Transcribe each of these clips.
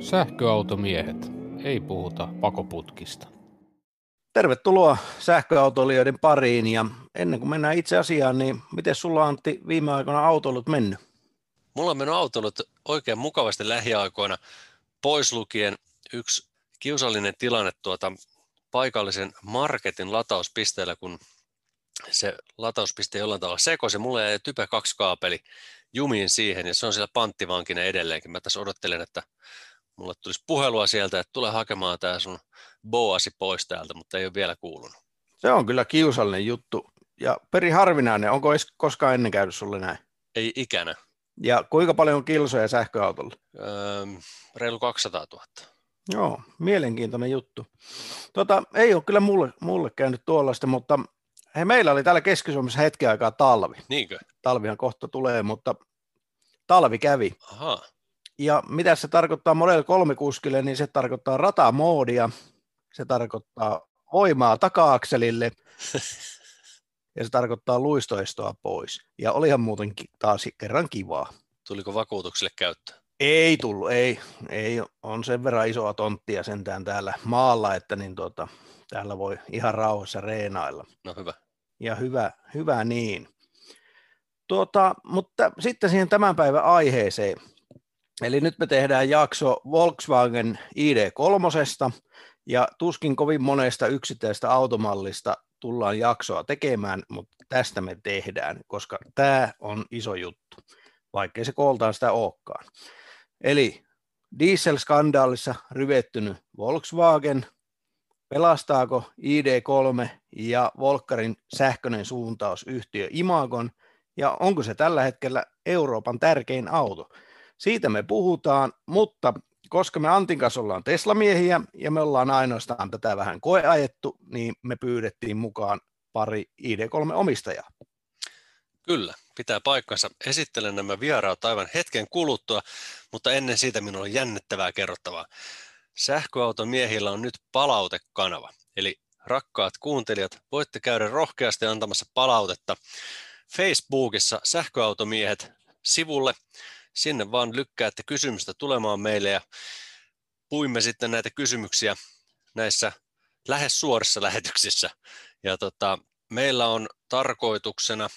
Sähköautomiehet. Ei puhuta pakoputkista. Tervetuloa sähköautoilijoiden pariin ja ennen kuin mennään itse asiaan, niin miten sulla Antti viime aikoina autoilut mennyt? Mulla on mennyt autoilut oikein mukavasti lähiaikoina, pois lukien yksi kiusallinen tilanne tuota paikallisen marketin latauspisteellä, kun se latauspiste jollain tavalla sekoisi. Mulle jäi Type 2 kaapeli jumiin siihen ja se on siellä panttivankinen edelleenkin. Mä tässä odottelen, että mulle tulisi puhelua sieltä, että tule hakemaan tämä sun Boasi pois täältä, mutta ei ole vielä kuulunut. Se on kyllä kiusallinen juttu ja peri harvinainen. Onko edes koskaan ennen käynyt sulle näin? Ei ikänä. Ja kuinka paljon on kilsoja sähköautolla? Öö, reilu 200 000. Joo, mielenkiintoinen juttu. Tota, ei ole kyllä mulle, mulle käynyt tuollaista, mutta he, meillä oli täällä Keski-Suomessa hetken aikaa talvi. Niinkö? Talvihan kohta tulee, mutta talvi kävi. Aha. Ja mitä se tarkoittaa Model 3 kuskille, niin se tarkoittaa ratamoodia, se tarkoittaa voimaa taka-akselille ja se tarkoittaa luistoestoa pois. Ja olihan muuten taas kerran kivaa. Tuliko vakuutuksille käyttöä? Ei tullut, ei, ei. On sen verran isoa tonttia sentään täällä maalla, että niin tota, täällä voi ihan rauhassa reenailla. No hyvä. Ja hyvä, hyvä niin. Tuota, mutta sitten siihen tämän päivän aiheeseen. Eli nyt me tehdään jakso Volkswagen ID3, ja tuskin kovin monesta yksittäistä automallista tullaan jaksoa tekemään, mutta tästä me tehdään, koska tämä on iso juttu, vaikkei se kooltaan sitä olekaan. Eli dieselskandaalissa ryvettynyt Volkswagen, pelastaako ID3 ja Volkkarin sähköinen suuntaus yhtiö Imagon, ja onko se tällä hetkellä Euroopan tärkein auto? Siitä me puhutaan, mutta koska me Antin kanssa ollaan Tesla-miehiä ja me ollaan ainoastaan tätä vähän koeajettu, niin me pyydettiin mukaan pari ID3-omistajaa. Kyllä, pitää paikkansa. Esittelen nämä vieraat aivan hetken kuluttua, mutta ennen siitä minulla on jännittävää kerrottavaa. Sähköauton miehillä on nyt palautekanava. Eli rakkaat kuuntelijat, voitte käydä rohkeasti antamassa palautetta Facebookissa sähköautomiehet sivulle. Sinne vaan lykkäätte kysymystä tulemaan meille ja puimme sitten näitä kysymyksiä näissä lähes suorissa lähetyksissä. Ja tota, meillä on tarkoituksena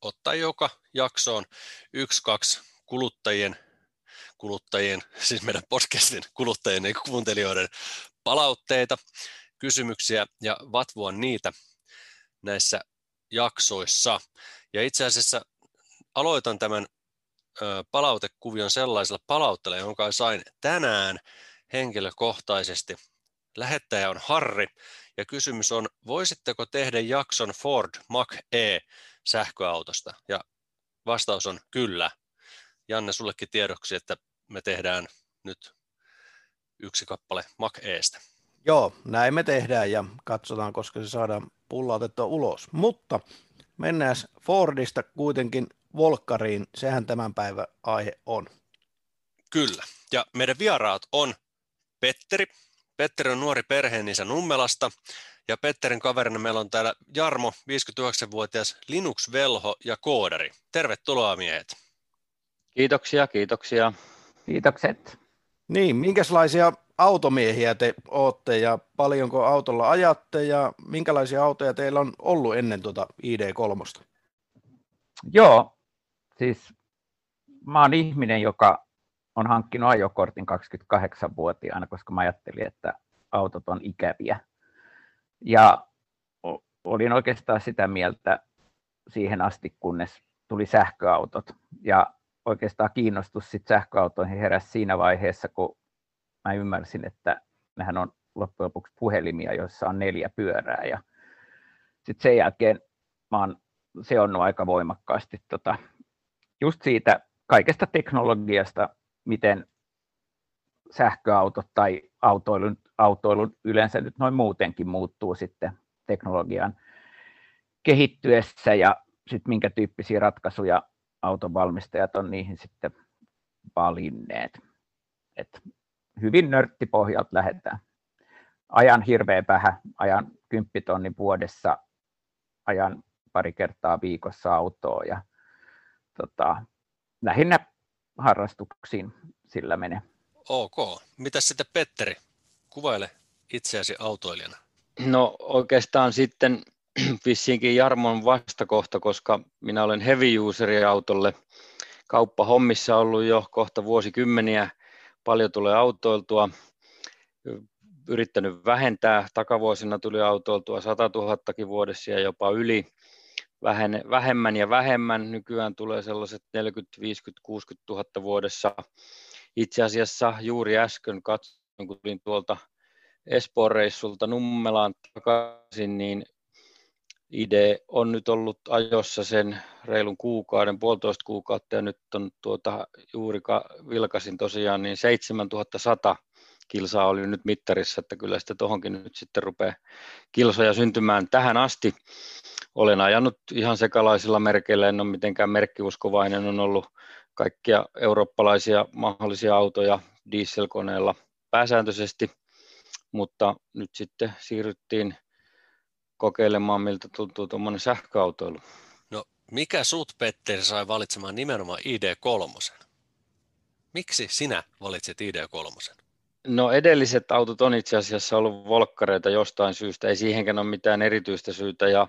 ottaa joka jaksoon yksi, kaksi kuluttajien, kuluttajien, siis meidän podcastin kuluttajien ja kuuntelijoiden palautteita, kysymyksiä ja vatvoa niitä näissä jaksoissa. Ja itse asiassa aloitan tämän palautekuvion sellaisella palautteella, jonka sain tänään henkilökohtaisesti. Lähettäjä on Harri ja kysymys on, voisitteko tehdä jakson Ford Mach-E sähköautosta? Ja vastaus on kyllä. Janne, sullekin tiedoksi, että me tehdään nyt yksi kappale Mach-Estä. Joo, näin me tehdään ja katsotaan, koska se saadaan pullautettua ulos. Mutta mennään Fordista kuitenkin Volkkariin, sehän tämän päivän aihe on. Kyllä, ja meidän vieraat on Petteri. Petteri on nuori perheenisä Nummelasta, ja Petterin kaverina meillä on täällä Jarmo, 59-vuotias Linux-velho ja koodari. Tervetuloa miehet. Kiitoksia, kiitoksia. Kiitokset. Niin, minkälaisia automiehiä te olette ja paljonko autolla ajatte ja minkälaisia autoja teillä on ollut ennen tuota ID3? Joo, siis mä oon ihminen, joka on hankkinut ajokortin 28-vuotiaana, koska mä ajattelin, että autot on ikäviä. Ja olin oikeastaan sitä mieltä siihen asti, kunnes tuli sähköautot. Ja oikeastaan kiinnostus sit sähköautoihin heräsi siinä vaiheessa, kun mä ymmärsin, että nehän on loppujen lopuksi puhelimia, joissa on neljä pyörää. Ja sitten sen jälkeen mä oon seonnut aika voimakkaasti tota, just siitä kaikesta teknologiasta, miten sähköautot tai autoilun, autoilun yleensä nyt noin muutenkin muuttuu sitten teknologian kehittyessä ja sitten minkä tyyppisiä ratkaisuja autonvalmistajat on niihin sitten valinneet. Et hyvin nörttipohjalta lähdetään. Ajan hirveän vähän, ajan 10 tonnin vuodessa, ajan pari kertaa viikossa autoa ja tota, lähinnä harrastuksiin sillä menee. Ok. Mitäs sitten Petteri? Kuvaile itseäsi autoilijana. No oikeastaan sitten vissiinkin Jarmon vastakohta, koska minä olen heavy useri autolle. Kauppahommissa ollut jo kohta vuosikymmeniä. Paljon tulee autoiltua. Yrittänyt vähentää. Takavuosina tuli autoiltua 100 000 vuodessa ja jopa yli vähemmän ja vähemmän. Nykyään tulee sellaiset 40, 50, 60 000 vuodessa. Itse asiassa juuri äsken katsoin, kun tulin tuolta Espoon reissulta Nummelaan takaisin, niin IDE on nyt ollut ajossa sen reilun kuukauden, puolitoista kuukautta ja nyt on tuota, juuri vilkasin tosiaan, niin 7100 kilsaa oli nyt mittarissa, että kyllä sitä tuohonkin nyt sitten rupeaa kilsoja syntymään tähän asti. Olen ajanut ihan sekalaisilla merkeillä, en ole mitenkään merkkiuskovainen, on ollut kaikkia eurooppalaisia mahdollisia autoja dieselkoneella pääsääntöisesti, mutta nyt sitten siirryttiin kokeilemaan, miltä tuntuu tuommoinen sähköautoilu. No mikä sut, Petteri, sai valitsemaan nimenomaan ID3? Miksi sinä valitsit ID3? No edelliset autot on itse asiassa ollut volkkareita jostain syystä, ei siihenkään ole mitään erityistä syytä ja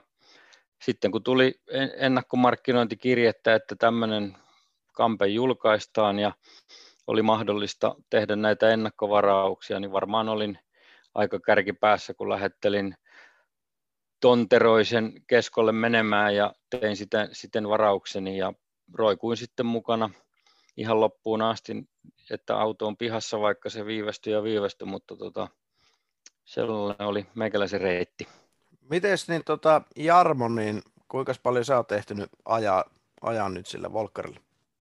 sitten kun tuli ennakkomarkkinointikirjettä, että tämmöinen kampe julkaistaan ja oli mahdollista tehdä näitä ennakkovarauksia, niin varmaan olin aika kärkipäässä, kun lähettelin tonteroisen keskolle menemään ja tein sitä, sitten varaukseni ja roikuin sitten mukana ihan loppuun asti, että auto on pihassa, vaikka se viivästyi ja viivästyi, mutta tota, sellainen oli meikäläisen reitti. Miten niin tota, Jarmo, niin kuinka paljon sä oot ehtinyt ajaa, ajaa nyt sillä Volkkarilla?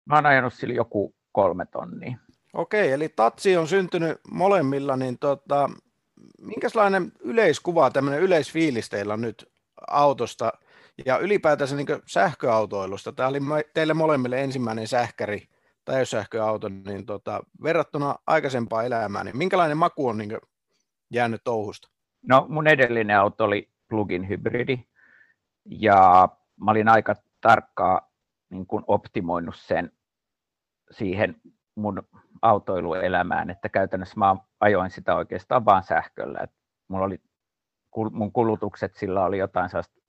Mä oon ajanut sillä joku kolme tonnia. Okei, eli tatsi on syntynyt molemmilla, niin tota, minkälainen yleiskuva, tämmöinen yleisfiilis teillä on nyt autosta ja ylipäätänsä niin sähköautoilusta? Tämä oli teille molemmille ensimmäinen sähkäri, täyssähköauto, niin tota, verrattuna aikaisempaan elämään, niin minkälainen maku on niin jäänyt touhusta? No mun edellinen auto oli plug-in hybridi ja mä olin aika tarkkaa niin kuin optimoinut sen siihen mun autoiluelämään, että käytännössä mä ajoin sitä oikeastaan vaan sähköllä. Et mulla oli, mun kulutukset sillä oli jotain sellaista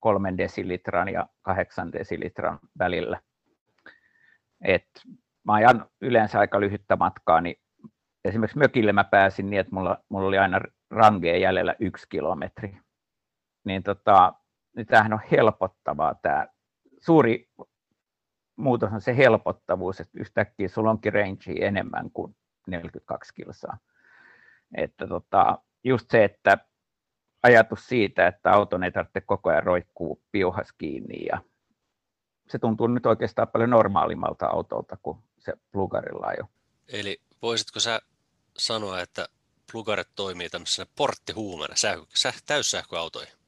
kolmen desilitran ja kahdeksan desilitran välillä. Et mä ajan yleensä aika lyhyttä matkaa, niin esimerkiksi mökille mä pääsin niin, että mulla, mulla oli aina rangeen jäljellä yksi kilometri. Niin tota, niin tämähän on helpottavaa tämä. Suuri muutos on se helpottavuus, että yhtäkkiä sulla onkin range enemmän kuin 42 kilsaa. Että tota, just se, että ajatus siitä, että auton ei tarvitse koko ajan roikkuu piuhas kiinni ja se tuntuu nyt oikeastaan paljon normaalimmalta autolta kuin se plugarilla jo. Eli voisitko sä sanoa, että plugaret toimii tämmöisenä porttihuumena täyssähköautoihin?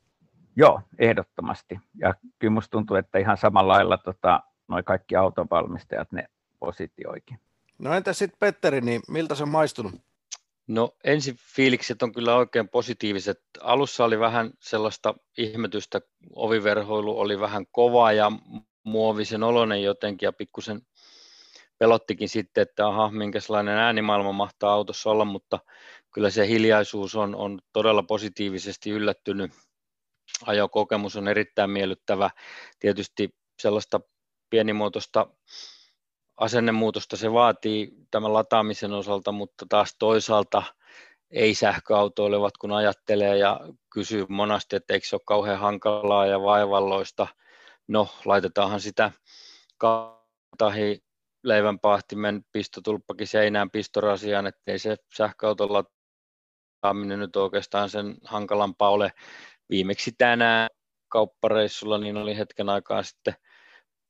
Joo, ehdottomasti. Ja kyllä musta tuntuu, että ihan samalla lailla tota, noin kaikki autonvalmistajat ne positioikin. No entä sitten Petteri, niin miltä se on maistunut? No ensin fiilikset on kyllä oikein positiiviset. Alussa oli vähän sellaista ihmetystä, oviverhoilu oli vähän kova ja muovisen oloinen jotenkin ja pikkusen pelottikin sitten, että aha, minkälainen äänimaailma mahtaa autossa olla, mutta kyllä se hiljaisuus on, on todella positiivisesti yllättynyt. Ajokokemus on erittäin miellyttävä. Tietysti sellaista pienimuotoista asennemuutosta se vaatii tämän lataamisen osalta, mutta taas toisaalta ei sähköautoilevat, kun ajattelee ja kysyy monasti, että eikö se ole kauhean hankalaa ja vaivalloista. No, laitetaanhan sitä tahi leivänpahtimen pistotulppakin seinään pistorasiaan, ettei se sähköauton lataaminen nyt oikeastaan sen hankalampaa ole. Viimeksi tänään kauppareissulla niin oli hetken aikaa sitten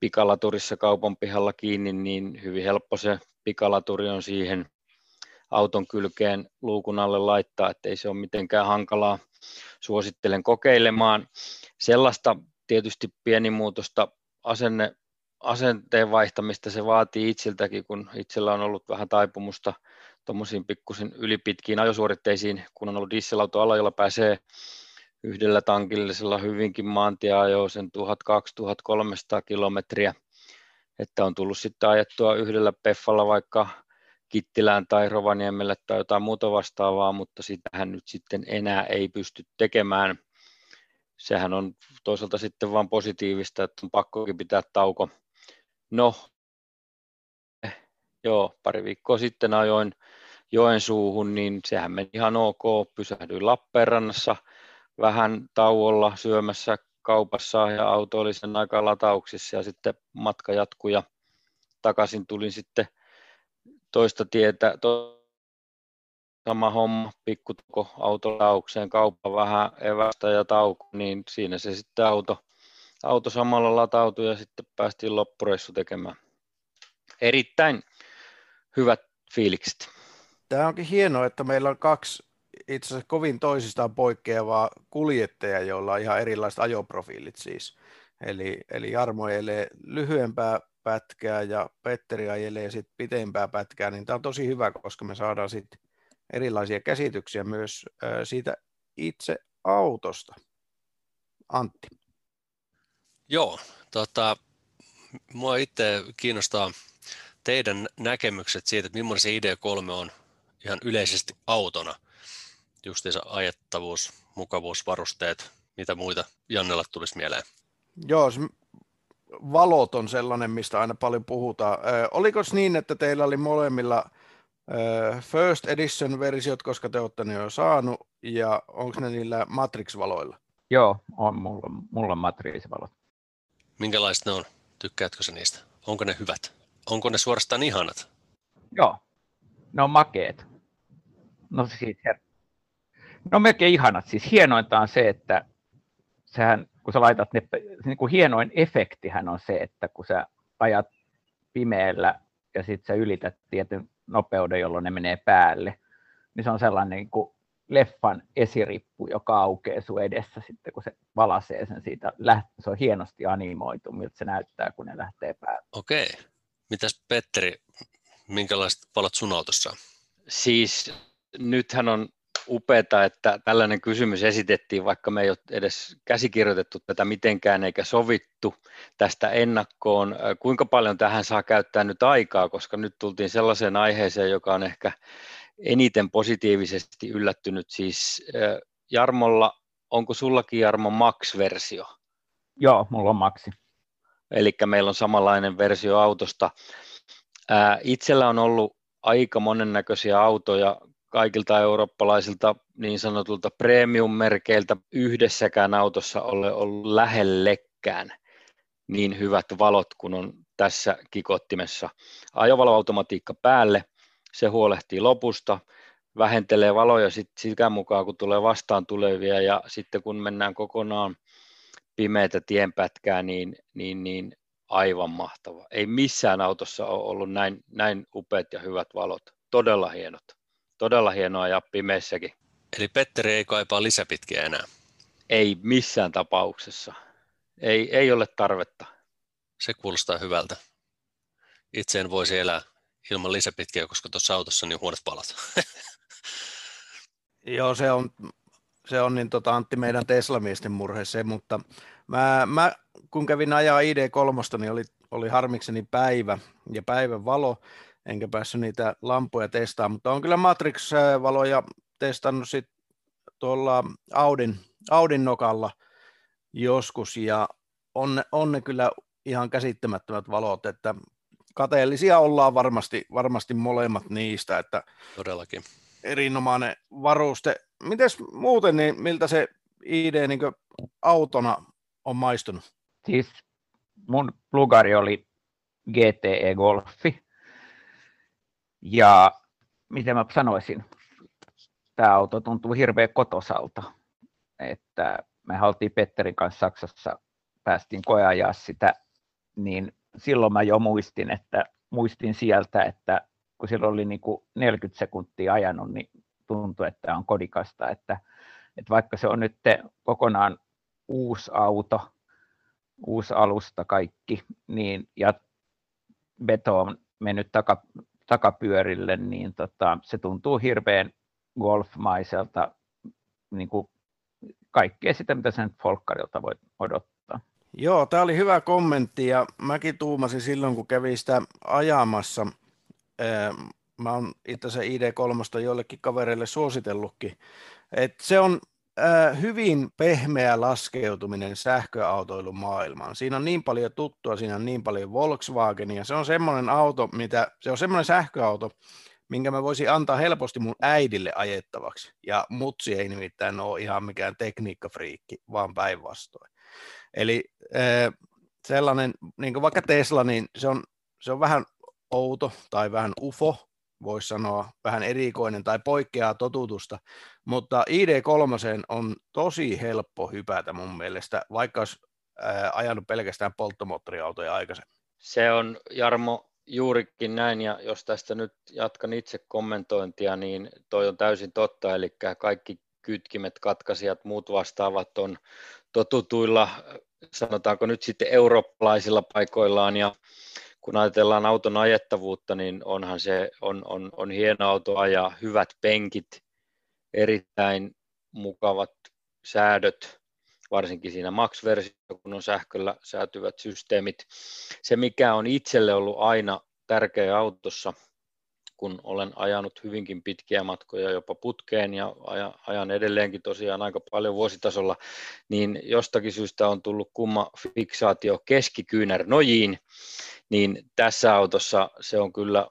pikalaturissa kaupan pihalla kiinni, niin hyvin helppo se pikalaturi on siihen auton kylkeen luukun alle laittaa, ettei se ole mitenkään hankalaa. Suosittelen kokeilemaan. Sellaista tietysti pienimuutosta asenne, asenteen vaihtamista se vaatii itseltäkin, kun itsellä on ollut vähän taipumusta tuommoisiin pikkusen ylipitkiin ajosuoritteisiin, kun on ollut dieselauto alla, jolla pääsee yhdellä tankillisella hyvinkin maantieajoa sen 1200-1300 kilometriä, että on tullut sitten ajettua yhdellä peffalla vaikka Kittilään tai Rovaniemelle tai jotain muuta vastaavaa, mutta sitähän nyt sitten enää ei pysty tekemään. Sehän on toisaalta sitten vain positiivista, että on pakkokin pitää tauko. No, joo, pari viikkoa sitten ajoin Joensuuhun, niin sehän meni ihan ok. Pysähdyin Lappeenrannassa vähän tauolla syömässä kaupassa ja auto oli sen aikaa latauksissa ja sitten matka jatkui ja takaisin tulin sitten toista tietä, to, sama homma, pikkutuko autolaukseen, kauppa vähän evästä ja tauko, niin siinä se sitten auto, auto samalla latautui ja sitten päästiin loppureissu tekemään. Erittäin hyvät fiilikset. Tämä onkin hienoa, että meillä on kaksi itse asiassa kovin toisistaan poikkeavaa kuljettajaa, joilla on ihan erilaiset ajoprofiilit siis. Eli, eli Jarmo ajelee lyhyempää pätkää ja Petteri ajelee sitten pitempää pätkää, niin tämä on tosi hyvä, koska me saadaan sitten erilaisia käsityksiä myös siitä itse autosta. Antti. Joo, tota, mua itse kiinnostaa teidän näkemykset siitä, että millainen se ID3 on ihan yleisesti autona. Justiinsa ajettavuus, mukavuus, varusteet, mitä muita Jannella tulisi mieleen? Joo, valot on sellainen, mistä aina paljon puhutaan. oliko niin, että teillä oli molemmilla First Edition-versiot, koska te olette ne jo saanut, ja onko ne niillä Matrix-valoilla? Joo, on mulla, mulla on Matrix-valot. Minkälaiset ne on? Tykkäätkö sä niistä? Onko ne hyvät? Onko ne suorastaan ihanat? Joo, ne on makeet. No siis, no melkein ihanat. Siis hienointa on se, että sehän, kun sä laitat ne, niin kuin hienoin efektihän on se, että kun sä ajat pimeällä ja sitten sä ylität tietyn nopeuden, jolloin ne menee päälle, niin se on sellainen niin kuin leffan esirippu, joka aukeaa sun edessä sitten, kun se valasee sen siitä. Se on hienosti animoitu, miltä se näyttää, kun ne lähtee päälle. Okei. Mitäs Petteri, minkälaiset valot sun autossa Siis nythän on upeata, että tällainen kysymys esitettiin, vaikka me ei ole edes käsikirjoitettu tätä mitenkään eikä sovittu tästä ennakkoon. Kuinka paljon tähän saa käyttää nyt aikaa, koska nyt tultiin sellaiseen aiheeseen, joka on ehkä eniten positiivisesti yllättynyt. Siis Jarmolla, onko sullakin Jarmo Max-versio? Joo, mulla on Maxi. Eli meillä on samanlainen versio autosta. Itsellä on ollut aika monennäköisiä autoja kaikilta eurooppalaisilta niin sanotulta premium-merkeiltä yhdessäkään autossa ole ollut lähellekään niin hyvät valot kuin on tässä kikottimessa. Ajovaloautomatiikka päälle, se huolehtii lopusta, vähentelee valoja sit sitä mukaan, kun tulee vastaan tulevia ja sitten kun mennään kokonaan pimeätä tienpätkää, niin, niin, niin aivan mahtava. Ei missään autossa ole ollut näin, näin upeat ja hyvät valot. Todella hienot todella hienoa ja pimeissäkin. Eli Petteri ei kaipaa lisäpitkiä enää? Ei missään tapauksessa. Ei, ei ole tarvetta. Se kuulostaa hyvältä. Itse en voisi elää ilman lisäpitkiä, koska tuossa autossa on niin huonot palat. Joo, se on, se on niin tota, Antti meidän Tesla-miesten murhe se, mutta mä, mä, kun kävin ajaa ID3, niin oli, oli harmikseni päivä ja päivän valo, enkä päässyt niitä lampuja testaamaan, mutta on kyllä Matrix-valoja testannut sit tuolla Audin, Audin nokalla joskus, ja on ne, on ne kyllä ihan käsittämättömät valot, että kateellisia ollaan varmasti, varmasti molemmat niistä, että Todellakin. erinomainen varuste. Mites muuten, niin miltä se ID niin autona on maistunut? Siis mun plugari oli GTE Golfi, ja miten mä sanoisin, tämä auto tuntuu hirveän kotosalta. Että me haltiin Petterin kanssa Saksassa, päästiin koeajaa sitä, niin silloin mä jo muistin, että muistin sieltä, että kun silloin oli niin kuin 40 sekuntia ajanut, niin tuntui, että on kodikasta, että, että vaikka se on nyt kokonaan uusi auto, uusi alusta kaikki, niin, ja veto on mennyt taka, takapyörille, niin tota, se tuntuu hirveän golfmaiselta, niin kuin kaikkea sitä, mitä sen folkkarilta voi odottaa. Joo, tämä oli hyvä kommentti ja mäkin tuumasin silloin, kun kävin sitä ajamassa. mä oon itse asiassa ID3 joillekin kavereille suositellutkin. Et se on hyvin pehmeä laskeutuminen sähköautoilun maailmaan. Siinä on niin paljon tuttua, siinä on niin paljon Volkswagenia. Se on semmoinen auto, mitä, se on semmoinen sähköauto, minkä mä voisin antaa helposti mun äidille ajettavaksi. Ja mutsi ei nimittäin ole ihan mikään tekniikkafriikki, vaan päinvastoin. Eli sellainen, niin kuin vaikka Tesla, niin se on, se on vähän outo tai vähän ufo, voisi sanoa, vähän erikoinen tai poikkeaa totutusta, mutta ID3 on tosi helppo hypätä mun mielestä, vaikka olisi ajanut pelkästään polttomoottoriautoja aikaisemmin. Se on, Jarmo, juurikin näin, ja jos tästä nyt jatkan itse kommentointia, niin toi on täysin totta, eli kaikki kytkimet, katkaisijat, muut vastaavat on totutuilla, sanotaanko nyt sitten eurooppalaisilla paikoillaan, ja kun ajatellaan auton ajettavuutta, niin onhan se on, on, on hieno auto ajaa, hyvät penkit, erittäin mukavat säädöt, varsinkin siinä Max-versiossa, kun on sähköllä säätyvät systeemit. Se, mikä on itselle ollut aina tärkeä autossa, kun olen ajanut hyvinkin pitkiä matkoja jopa putkeen ja ajan edelleenkin tosiaan aika paljon vuositasolla, niin jostakin syystä on tullut kumma fiksaatio keskikyynärnojiin, niin tässä autossa se on kyllä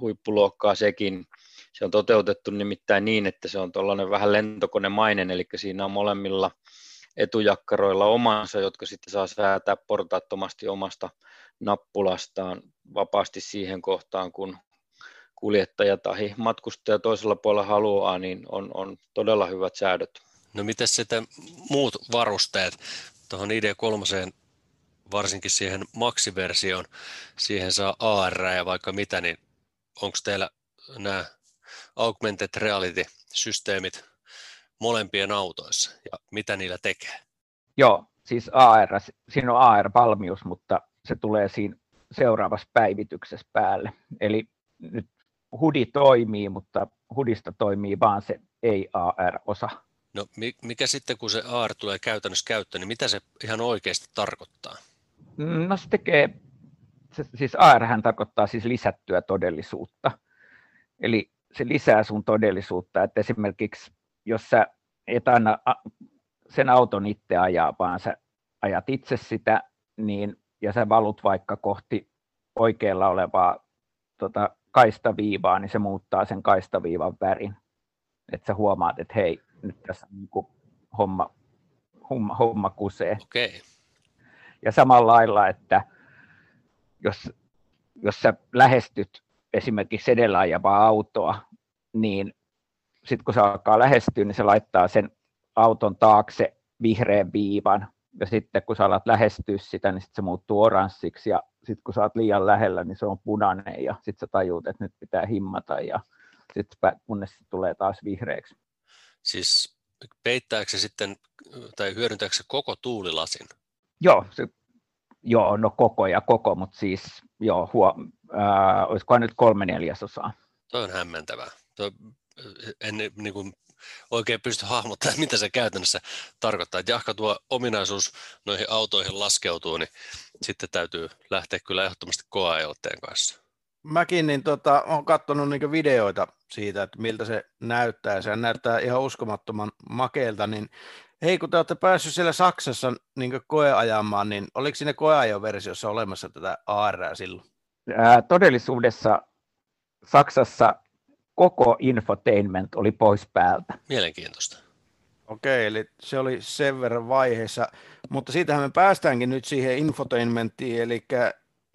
huippuluokkaa sekin. Se on toteutettu nimittäin niin, että se on tuollainen vähän lentokonemainen, eli siinä on molemmilla etujakkaroilla omansa, jotka sitten saa säätää portaattomasti omasta nappulastaan vapaasti siihen kohtaan, kun kuljettaja tai matkustaja toisella puolella haluaa, niin on, on todella hyvät säädöt. No miten sitten muut varusteet? Tuohon ID3 varsinkin siihen maksiversioon, siihen saa AR ja vaikka mitä, niin onko teillä nämä augmented reality-systeemit molempien autoissa ja mitä niillä tekee? Joo, siis AR, siinä on AR-valmius, mutta se tulee siinä seuraavassa päivityksessä päälle. Eli nyt hudi toimii, mutta hudista toimii vaan se ei-AR-osa. No mikä sitten, kun se AR tulee käytännössä käyttöön, niin mitä se ihan oikeasti tarkoittaa? No se tekee, se, siis AR tarkoittaa siis lisättyä todellisuutta. Eli se lisää sun todellisuutta, että esimerkiksi jos sä et aina sen auton itse ajaa, vaan sä ajat itse sitä, niin, ja sä valut vaikka kohti oikealla olevaa tota, kaistaviivaa, niin se muuttaa sen kaistaviivan värin. Että sä huomaat, että hei, nyt tässä on niin homma, homma, homma kusee. Okay. Ja samalla lailla, että jos, jos sä lähestyt esimerkiksi edellä ajavaa autoa, niin sitten kun se alkaa lähestyä, niin se laittaa sen auton taakse vihreän viivan, ja sitten kun sä alat lähestyä sitä, niin sit se muuttuu oranssiksi, ja sitten kun sä oot liian lähellä, niin se on punainen, ja sitten sä tajuut, että nyt pitää himmata, ja sitten kunnes se tulee taas vihreäksi. Siis peittääkö se sitten, tai hyödyntääkö se koko tuulilasin? Joo, se, joo, no koko ja koko, mutta siis joo, huo, ää, olisikohan nyt kolme neljäsosaa. Toi on hämmentävää. Toi, en niin kuin, oikein pysty hahmottamaan, mitä se käytännössä tarkoittaa. Että jahka tuo ominaisuus noihin autoihin laskeutuu, niin sitten täytyy lähteä kyllä ehdottomasti koeajoitteen kanssa. Mäkin niin tota, olen katsonut niin videoita siitä, että miltä se näyttää. Se näyttää ihan uskomattoman makeelta, niin Hei, kun te olette päässeet siellä Saksassa niin koeajamaan, niin oliko siinä koeajoversiossa olemassa tätä AR silloin? Ää, todellisuudessa Saksassa koko infotainment oli pois päältä. Mielenkiintoista. Okei, eli se oli sen verran vaiheessa, mutta siitähän me päästäänkin nyt siihen infotainmenttiin, eli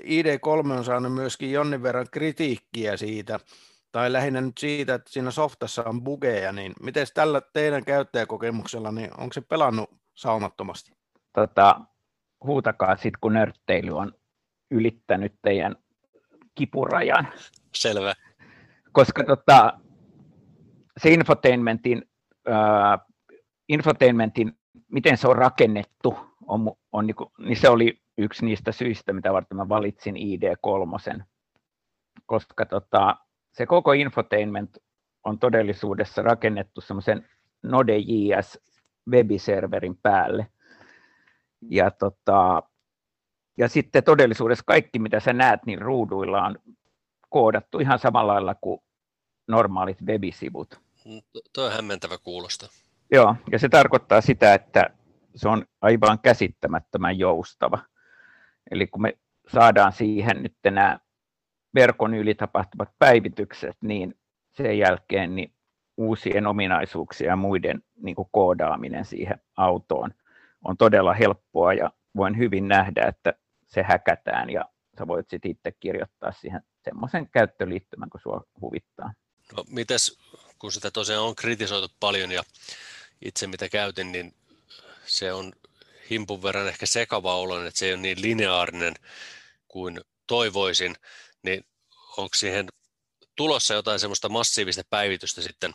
ID3 on saanut myöskin jonnin verran kritiikkiä siitä, tai lähinnä nyt siitä, että siinä softassa on bugeja, niin miten tällä teidän käyttäjäkokemuksella, niin onko se pelannut saumattomasti? Tota, huutakaa sitten, kun nörtteily on ylittänyt teidän kipurajan. Selvä. Koska tota, se infotainmentin, äh, infotainmentin, miten se on rakennettu, on, on niinku, niin se oli yksi niistä syistä, mitä varten mä valitsin ID3. Koska tota, se koko infotainment on todellisuudessa rakennettu semmoisen Node.js webiserverin päälle. Ja, tota, ja sitten todellisuudessa kaikki, mitä sä näet, niin ruuduilla on koodattu ihan samalla lailla kuin normaalit webisivut. Mm, tuo on hämmentävä kuulosta. Joo, ja se tarkoittaa sitä, että se on aivan käsittämättömän joustava. Eli kun me saadaan siihen nyt nämä verkon yli tapahtuvat päivitykset, niin sen jälkeen niin uusien ominaisuuksien ja muiden niin kuin koodaaminen siihen autoon on todella helppoa ja voin hyvin nähdä, että se häkätään ja sä voit sitten itse kirjoittaa siihen semmoisen käyttöliittymän, kun sua huvittaa. No, mites, kun sitä tosiaan on kritisoitu paljon ja itse mitä käytin, niin se on himpun verran ehkä sekava olo, että se ei ole niin lineaarinen kuin toivoisin, niin onko siihen tulossa jotain semmoista massiivista päivitystä sitten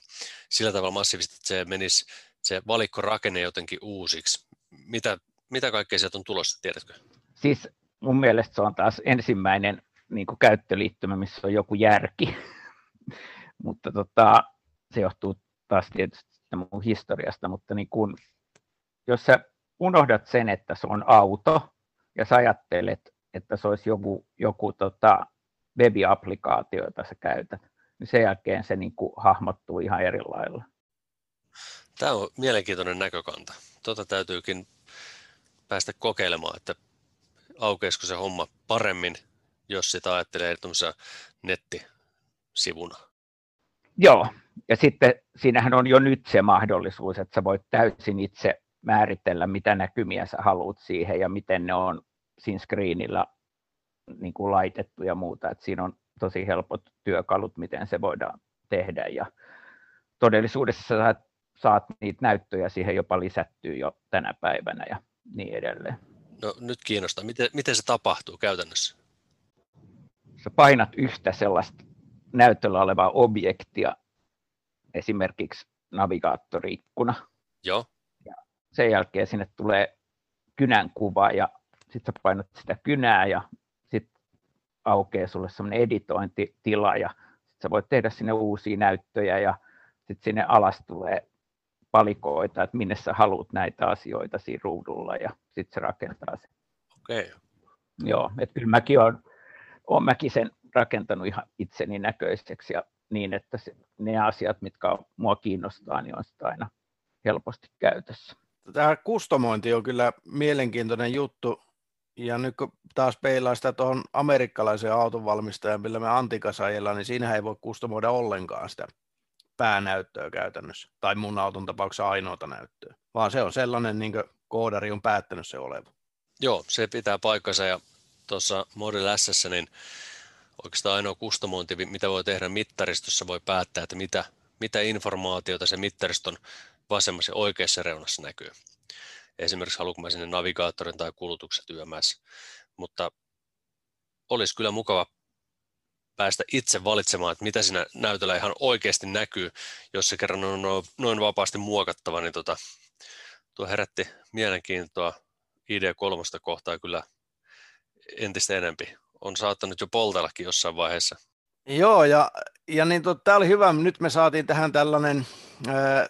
sillä tavalla massiivista, että se menisi se valikkorakenne jotenkin uusiksi. Mitä, mitä kaikkea sieltä on tulossa, tiedätkö? Siis mun mielestä se on taas ensimmäinen niin käyttöliittymä, missä on joku järki, mutta tota, se johtuu taas tietysti mun historiasta, mutta niin kun, jos sä unohdat sen, että se on auto, ja sä ajattelet, että se olisi joku, joku tota, web-applikaatio, jota sä käytät, niin sen jälkeen se niin kuin hahmottuu ihan eri lailla. Tämä on mielenkiintoinen näkökanta. Tuota täytyykin päästä kokeilemaan, että aukeisiko se homma paremmin, jos sitä ajattelee nettisivuna. Joo, ja sitten siinähän on jo nyt se mahdollisuus, että sä voit täysin itse määritellä, mitä näkymiä sä haluat siihen ja miten ne on siinä screenillä niin kuin laitettu ja muuta. että siinä on tosi helpot työkalut, miten se voidaan tehdä ja todellisuudessa saat, saat niitä näyttöjä siihen jopa lisättyä jo tänä päivänä ja niin edelleen. No nyt kiinnostaa. Miten, miten se tapahtuu käytännössä? Sä painat yhtä sellaista näytöllä olevaa objektia, esimerkiksi navigaattoriikkuna. Joo. Ja sen jälkeen sinne tulee kynän kuva ja sitten sä painat sitä kynää ja sitten aukeaa sulle semmoinen editointitila ja sit sä voit tehdä sinne uusia näyttöjä ja sitten sinne alas tulee palikoita, että minne sä haluat näitä asioita siinä ruudulla ja sitten se rakentaa sen. Okei. Okay. Joo, että kyllä mäkin olen, olen mäkin sen rakentanut ihan itseni näköiseksi ja niin, että se, ne asiat, mitkä mua kiinnostaa, niin on sitä aina helposti käytössä. Tämä kustomointi on kyllä mielenkiintoinen juttu, ja nyt kun taas peilaa sitä tuohon amerikkalaiseen autonvalmistajan, millä me Antikassa ajellaan, niin siinähän ei voi kustomoida ollenkaan sitä päänäyttöä käytännössä, tai mun auton tapauksessa ainoata näyttöä, vaan se on sellainen, niin kuin koodari on päättänyt se oleva. Joo, se pitää paikkansa, ja tuossa Model S, niin oikeastaan ainoa kustomointi, mitä voi tehdä mittaristossa, voi päättää, että mitä, mitä informaatiota se mittariston vasemmassa ja oikeassa reunassa näkyy. Esimerkiksi haluanko mä sinne navigaattorin tai kulutukset yömässä. Mutta olisi kyllä mukava päästä itse valitsemaan, että mitä siinä näytöllä ihan oikeasti näkyy, jos se kerran on noin vapaasti muokattava, niin tota, tuo herätti mielenkiintoa ID3 kohtaa kyllä entistä enempi on saattanut jo poltellakin jossain vaiheessa. Joo, ja, ja niin to, tämä oli hyvä. Nyt me saatiin tähän tällainen ää,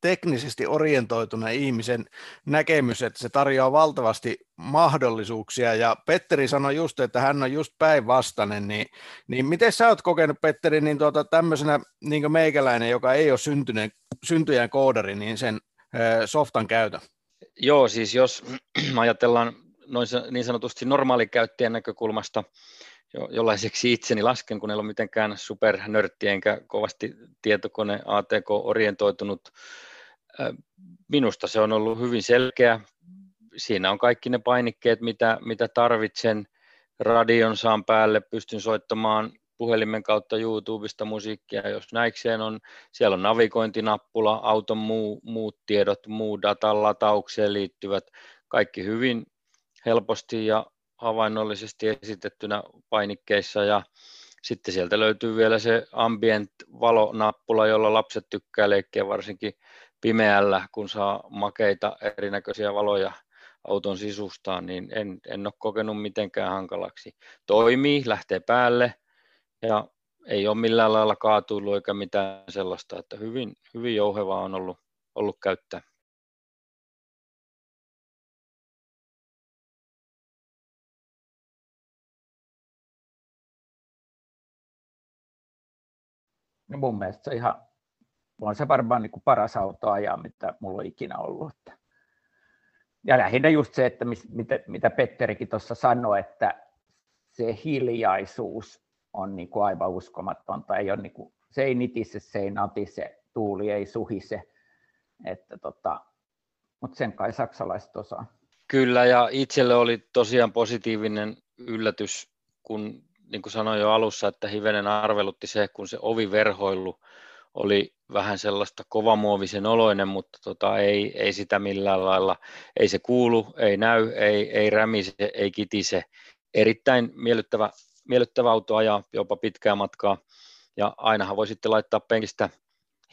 teknisesti orientoituneen ihmisen näkemys, että se tarjoaa valtavasti mahdollisuuksia, ja Petteri sanoi just, että hän on just päinvastainen, niin, niin miten sä oot kokenut, Petteri, niin tuota, tämmöisenä niin meikäläinen, joka ei ole syntyneen, syntyjän koodari, niin sen ää, softan käytön? Joo, siis jos ajatellaan noin niin sanotusti normaalikäyttäjän näkökulmasta, jo, jollaiseksi itseni lasken, kun en ole mitenkään supernörtti enkä kovasti tietokone ATK-orientoitunut. Minusta se on ollut hyvin selkeä. Siinä on kaikki ne painikkeet, mitä, mitä tarvitsen. Radion saan päälle, pystyn soittamaan puhelimen kautta YouTubesta musiikkia, jos näikseen on. Siellä on navigointinappula, auton muu, muut tiedot, muu datan lataukseen liittyvät, kaikki hyvin helposti ja havainnollisesti esitettynä painikkeissa ja sitten sieltä löytyy vielä se ambient valonappula, jolla lapset tykkää leikkiä varsinkin pimeällä, kun saa makeita erinäköisiä valoja auton sisustaan, niin en, en ole kokenut mitenkään hankalaksi. Toimii, lähtee päälle ja ei ole millään lailla kaatuillut eikä mitään sellaista, että hyvin, hyvin jouhevaa on ollut, ollut käyttää. No mun mielestä se ihan, on se varmaan niin kuin paras auto ajaa, mitä mulla on ikinä ollut. Ja lähinnä just se, että mis, mitä, mitä Petterikin tuossa sanoi, että se hiljaisuus on niin kuin aivan uskomatonta. Ei ole niin kuin, se ei nitise, se ei natise, tuuli ei suhise. Että tota, mutta sen kai saksalaiset osaa. Kyllä, ja itselle oli tosiaan positiivinen yllätys, kun niin kuin sanoin jo alussa, että hivenen arvelutti se, kun se oviverhoilu oli vähän sellaista kovamuovisen oloinen, mutta tota, ei, ei sitä millään lailla, ei se kuulu, ei näy, ei, ei rämise, ei kitise. Erittäin miellyttävä, miellyttävä auto ajaa jopa pitkää matkaa, ja ainahan voi sitten laittaa penkistä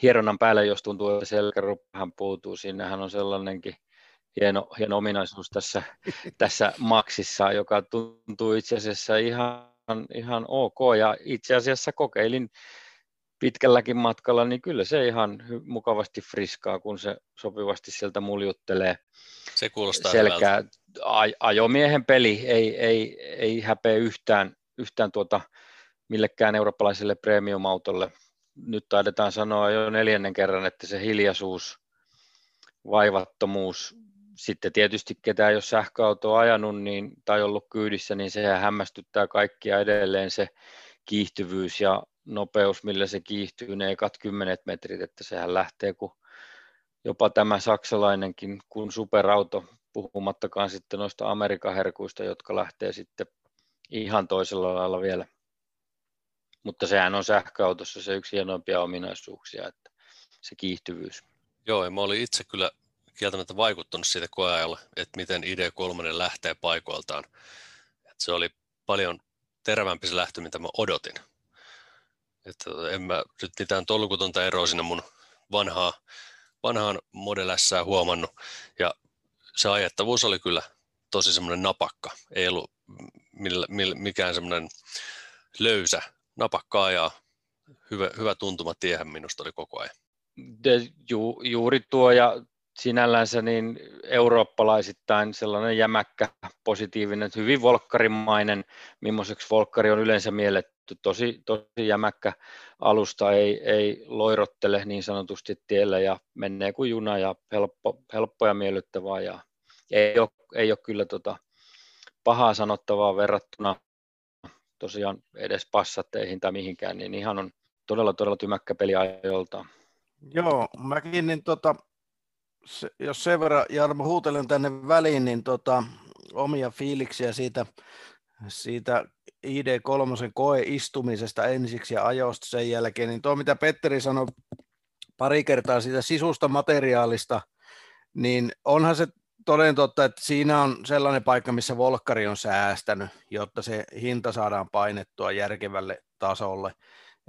hieronnan päälle, jos tuntuu, että selkärupahan puutuu. Siinähän on sellainenkin hieno, hieno ominaisuus tässä, tässä maksissa, joka tuntuu itse asiassa ihan, ihan ok. Ja itse asiassa kokeilin pitkälläkin matkalla, niin kyllä se ihan mukavasti friskaa, kun se sopivasti sieltä muljuttelee. Se kuulostaa selkää. Ajomiehen peli ei, ei, ei häpeä yhtään, yhtään tuota, millekään eurooppalaiselle premium-autolle nyt taidetaan sanoa jo neljännen kerran, että se hiljaisuus, vaivattomuus, sitten tietysti ketään jos sähköauto ajanut niin, tai ollut kyydissä, niin se hämmästyttää kaikkia edelleen se kiihtyvyys ja nopeus, millä se kiihtyy, ne ekat kymmenet metrit, että sehän lähtee kun jopa tämä saksalainenkin kun superauto, puhumattakaan sitten noista Amerikan herkuista, jotka lähtee sitten ihan toisella lailla vielä mutta sehän on sähköautossa se yksi hienoimpia ominaisuuksia, että se kiihtyvyys. Joo, ja mä olin itse kyllä kieltämättä vaikuttanut siitä koeajalla, että miten ID3 lähtee paikoiltaan. Että se oli paljon terävämpi se lähtö, mitä mä odotin. Että en mä nyt mitään tolkutonta eroa sinne mun vanhaa, vanhaan modellässään huomannut. Ja se ajettavuus oli kyllä tosi semmoinen napakka. Ei ollut millä, millä, mikään semmoinen löysä napakkaa ja hyvä, hyvä tuntuma tiehän minusta oli koko ajan. De, ju, juuri tuo ja sinällänsä niin eurooppalaisittain sellainen jämäkkä, positiivinen, hyvin volkkarimainen, millaiseksi volkkari on yleensä mielletty, tosi, tosi jämäkkä alusta, ei, ei loirottele niin sanotusti tiellä ja menee kuin juna ja helppo, helppo ja miellyttävää ja ei ole, ei ole kyllä tota pahaa sanottavaa verrattuna tosiaan edes passatteihin tai mihinkään, niin ihan on todella, todella tymäkkä peli ajolta. Joo, mäkin niin tota, se, jos sen verran Jarmo huutelen tänne väliin, niin tota, omia fiiliksiä siitä, siitä ID3 koeistumisesta ensiksi ja ajosta sen jälkeen, niin tuo mitä Petteri sanoi pari kertaa siitä sisusta materiaalista, niin onhan se toden totta, että siinä on sellainen paikka, missä Volkkari on säästänyt, jotta se hinta saadaan painettua järkevälle tasolle.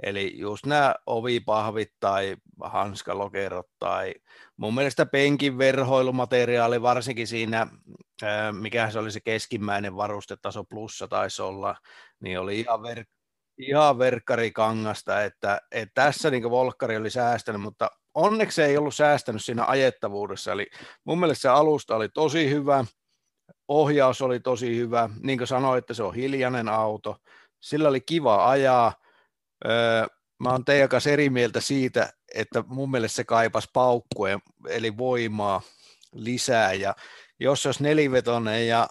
Eli just nämä ovipahvit tai hanskalokerot tai mun mielestä penkin verhoilumateriaali, varsinkin siinä, mikä se oli se keskimmäinen varustetaso plussa taisi olla, niin oli ihan, ver- ihan verkkarikangasta, että, että tässä niin Volkkari oli säästänyt, mutta onneksi ei ollut säästänyt siinä ajettavuudessa, eli mun mielestä se alusta oli tosi hyvä, ohjaus oli tosi hyvä, niin kuin sanoin, että se on hiljainen auto, sillä oli kiva ajaa, mä oon teidän kanssa eri mieltä siitä, että mun mielestä se kaipas paukkuen, eli voimaa lisää, ja jos olisi nelivetonen ja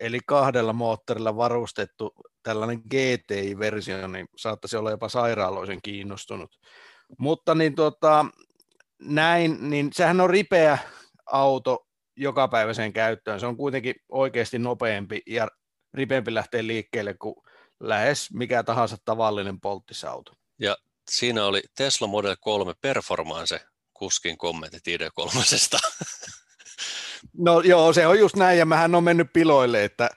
eli kahdella moottorilla varustettu tällainen GTI-versio, niin saattaisi olla jopa sairaaloisen kiinnostunut. Mutta niin tota, näin, niin sehän on ripeä auto jokapäiväiseen käyttöön. Se on kuitenkin oikeasti nopeampi ja ripeämpi lähteä liikkeelle kuin lähes mikä tahansa tavallinen polttisauto. Ja siinä oli Tesla Model 3 Performance kuskin kommentit ID3. No joo, se on just näin, ja mähän on mennyt piloille, että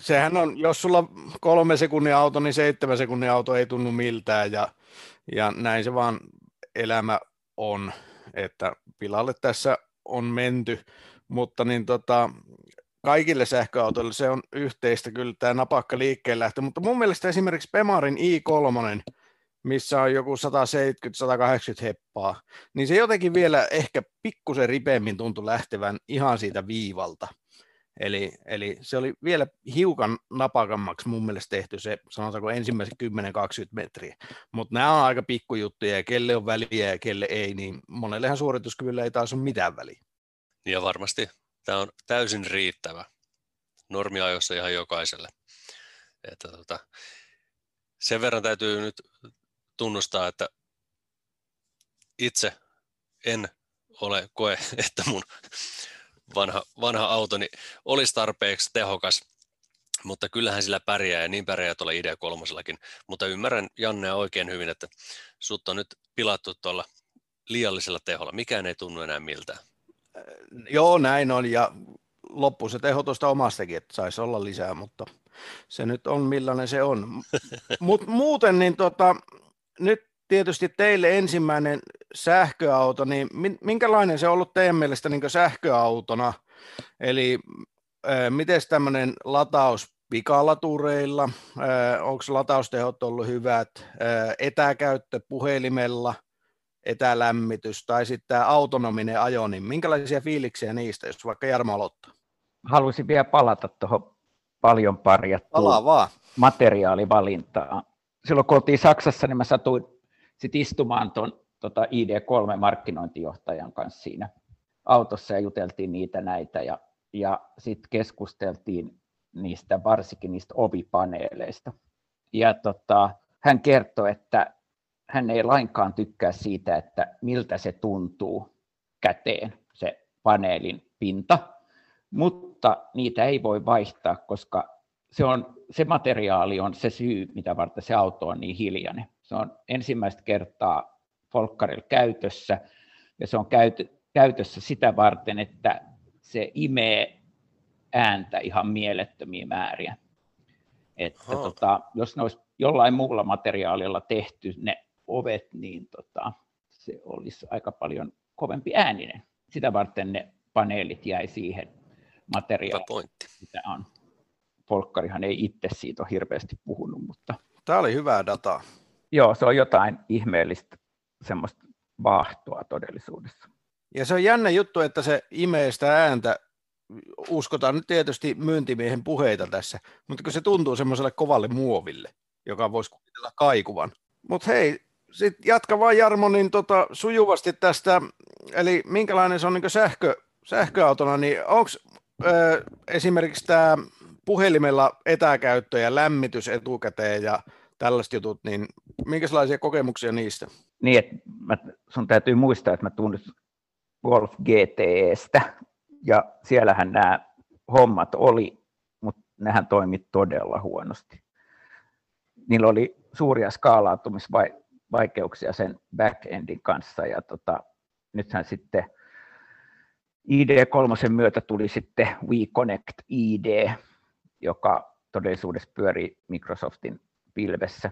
sehän on, jos sulla kolme sekunnin auto, niin seitsemän sekunnin auto ei tunnu miltään, ja ja näin se vaan elämä on, että pilalle tässä on menty, mutta niin tota, kaikille sähköautoille se on yhteistä kyllä tämä napakka liikkeen lähtö, mutta mun mielestä esimerkiksi Pemarin i3, missä on joku 170-180 heppaa, niin se jotenkin vielä ehkä pikkusen ripeämmin tuntui lähtevän ihan siitä viivalta. Eli, eli se oli vielä hiukan napakammaksi mun mielestä tehty se, sanotaanko ensimmäiset 10-20 metriä. Mutta nämä on aika pikkujuttuja ja kelle on väliä ja kelle ei, niin monellehan suorituskyvyllä ei taas ole mitään väliä. Ja varmasti tämä on täysin riittävä normiajossa ihan jokaiselle. Että tota, sen verran täytyy nyt tunnustaa, että itse en ole koe, että mun vanha, vanha autoni olisi tarpeeksi tehokas, mutta kyllähän sillä pärjää ja niin pärjää tuolla idea kolmosellakin. Mutta ymmärrän Jannea oikein hyvin, että sut on nyt pilattu tuolla liiallisella teholla. Mikään ei tunnu enää miltään. Joo, näin on ja loppu se teho tuosta omastakin, että saisi olla lisää, mutta se nyt on millainen se on. Mutta muuten niin tota, nyt tietysti teille ensimmäinen sähköauto, niin minkälainen se on ollut teidän mielestä niin sähköautona? Eli äh, miten tämmöinen lataus pikalatureilla, äh, onko lataustehot ollut hyvät, äh, etäkäyttö puhelimella, etälämmitys tai sitten tämä autonominen ajo, niin minkälaisia fiiliksiä niistä, jos vaikka Jarmo aloittaa? Haluaisin vielä palata tuohon paljon parjattuun materiaalivalintaan. Silloin kun oltiin Saksassa, niin mä satuin sit istumaan tuon tota ID3-markkinointijohtajan kanssa siinä autossa ja juteltiin niitä näitä ja, ja sitten keskusteltiin niistä, varsinkin niistä ovipaneeleista. Ja tota, hän kertoi, että hän ei lainkaan tykkää siitä, että miltä se tuntuu käteen, se paneelin pinta, mutta niitä ei voi vaihtaa, koska se, on, se materiaali on se syy, mitä varten se auto on niin hiljainen. Se on ensimmäistä kertaa folkkarilla käytössä ja se on käytössä sitä varten, että se imee ääntä ihan mielettömiä määriä. Että tota, jos ne olisi jollain muulla materiaalilla tehty ne ovet, niin tota, se olisi aika paljon kovempi ääninen. Sitä varten ne paneelit jäi siihen materiaaliin, mitä on. Folkkarihan ei itse siitä ole hirveästi puhunut, mutta... Tämä oli hyvää dataa. Joo, se on jotain ihmeellistä semmoista vaahtoa todellisuudessa. Ja se on jännä juttu, että se imee sitä ääntä, uskotaan nyt tietysti myyntimiehen puheita tässä, mutta kun se tuntuu semmoiselle kovalle muoville, joka voisi kuvitella kaikuvan. Mutta hei, sitten jatka vaan Jarmo niin tota, sujuvasti tästä, eli minkälainen se on niin sähkö, sähköautona, niin onko esimerkiksi tämä puhelimella etäkäyttö ja lämmitys etukäteen ja tällaiset jutut, niin minkälaisia kokemuksia niistä? Niin, että mä, sun täytyy muistaa, että mä tunnen Wolf GTEstä, ja siellähän nämä hommat oli, mutta nehän toimi todella huonosti. Niillä oli suuria skaalautumisvaikeuksia sen backendin kanssa, ja tota, nythän sitten ID3 myötä tuli sitten WeConnect ID, joka todellisuudessa pyörii Microsoftin pilvessä,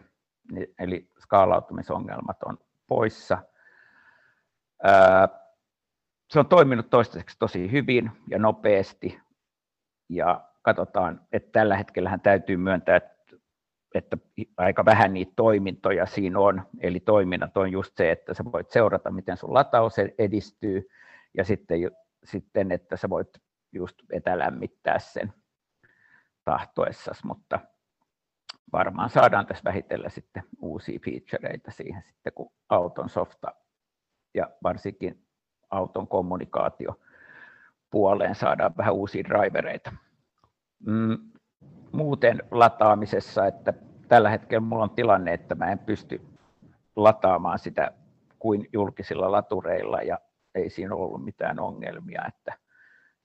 eli skaalautumisongelmat on poissa. Se on toiminut toistaiseksi tosi hyvin ja nopeasti, ja katsotaan, että tällä hetkellä täytyy myöntää, että että aika vähän niitä toimintoja siinä on, eli toiminnat on just se, että sä voit seurata, miten sun lataus edistyy, ja sitten, sitten että sä voit just etälämmittää sen tahtoessasi, mutta varmaan saadaan tässä vähitellen sitten uusia featureita siihen sitten, kun auton softa ja varsinkin auton kommunikaatio puoleen saadaan vähän uusia drivereita. Mm, muuten lataamisessa, että tällä hetkellä mulla on tilanne, että mä en pysty lataamaan sitä kuin julkisilla latureilla ja ei siinä ollut mitään ongelmia, että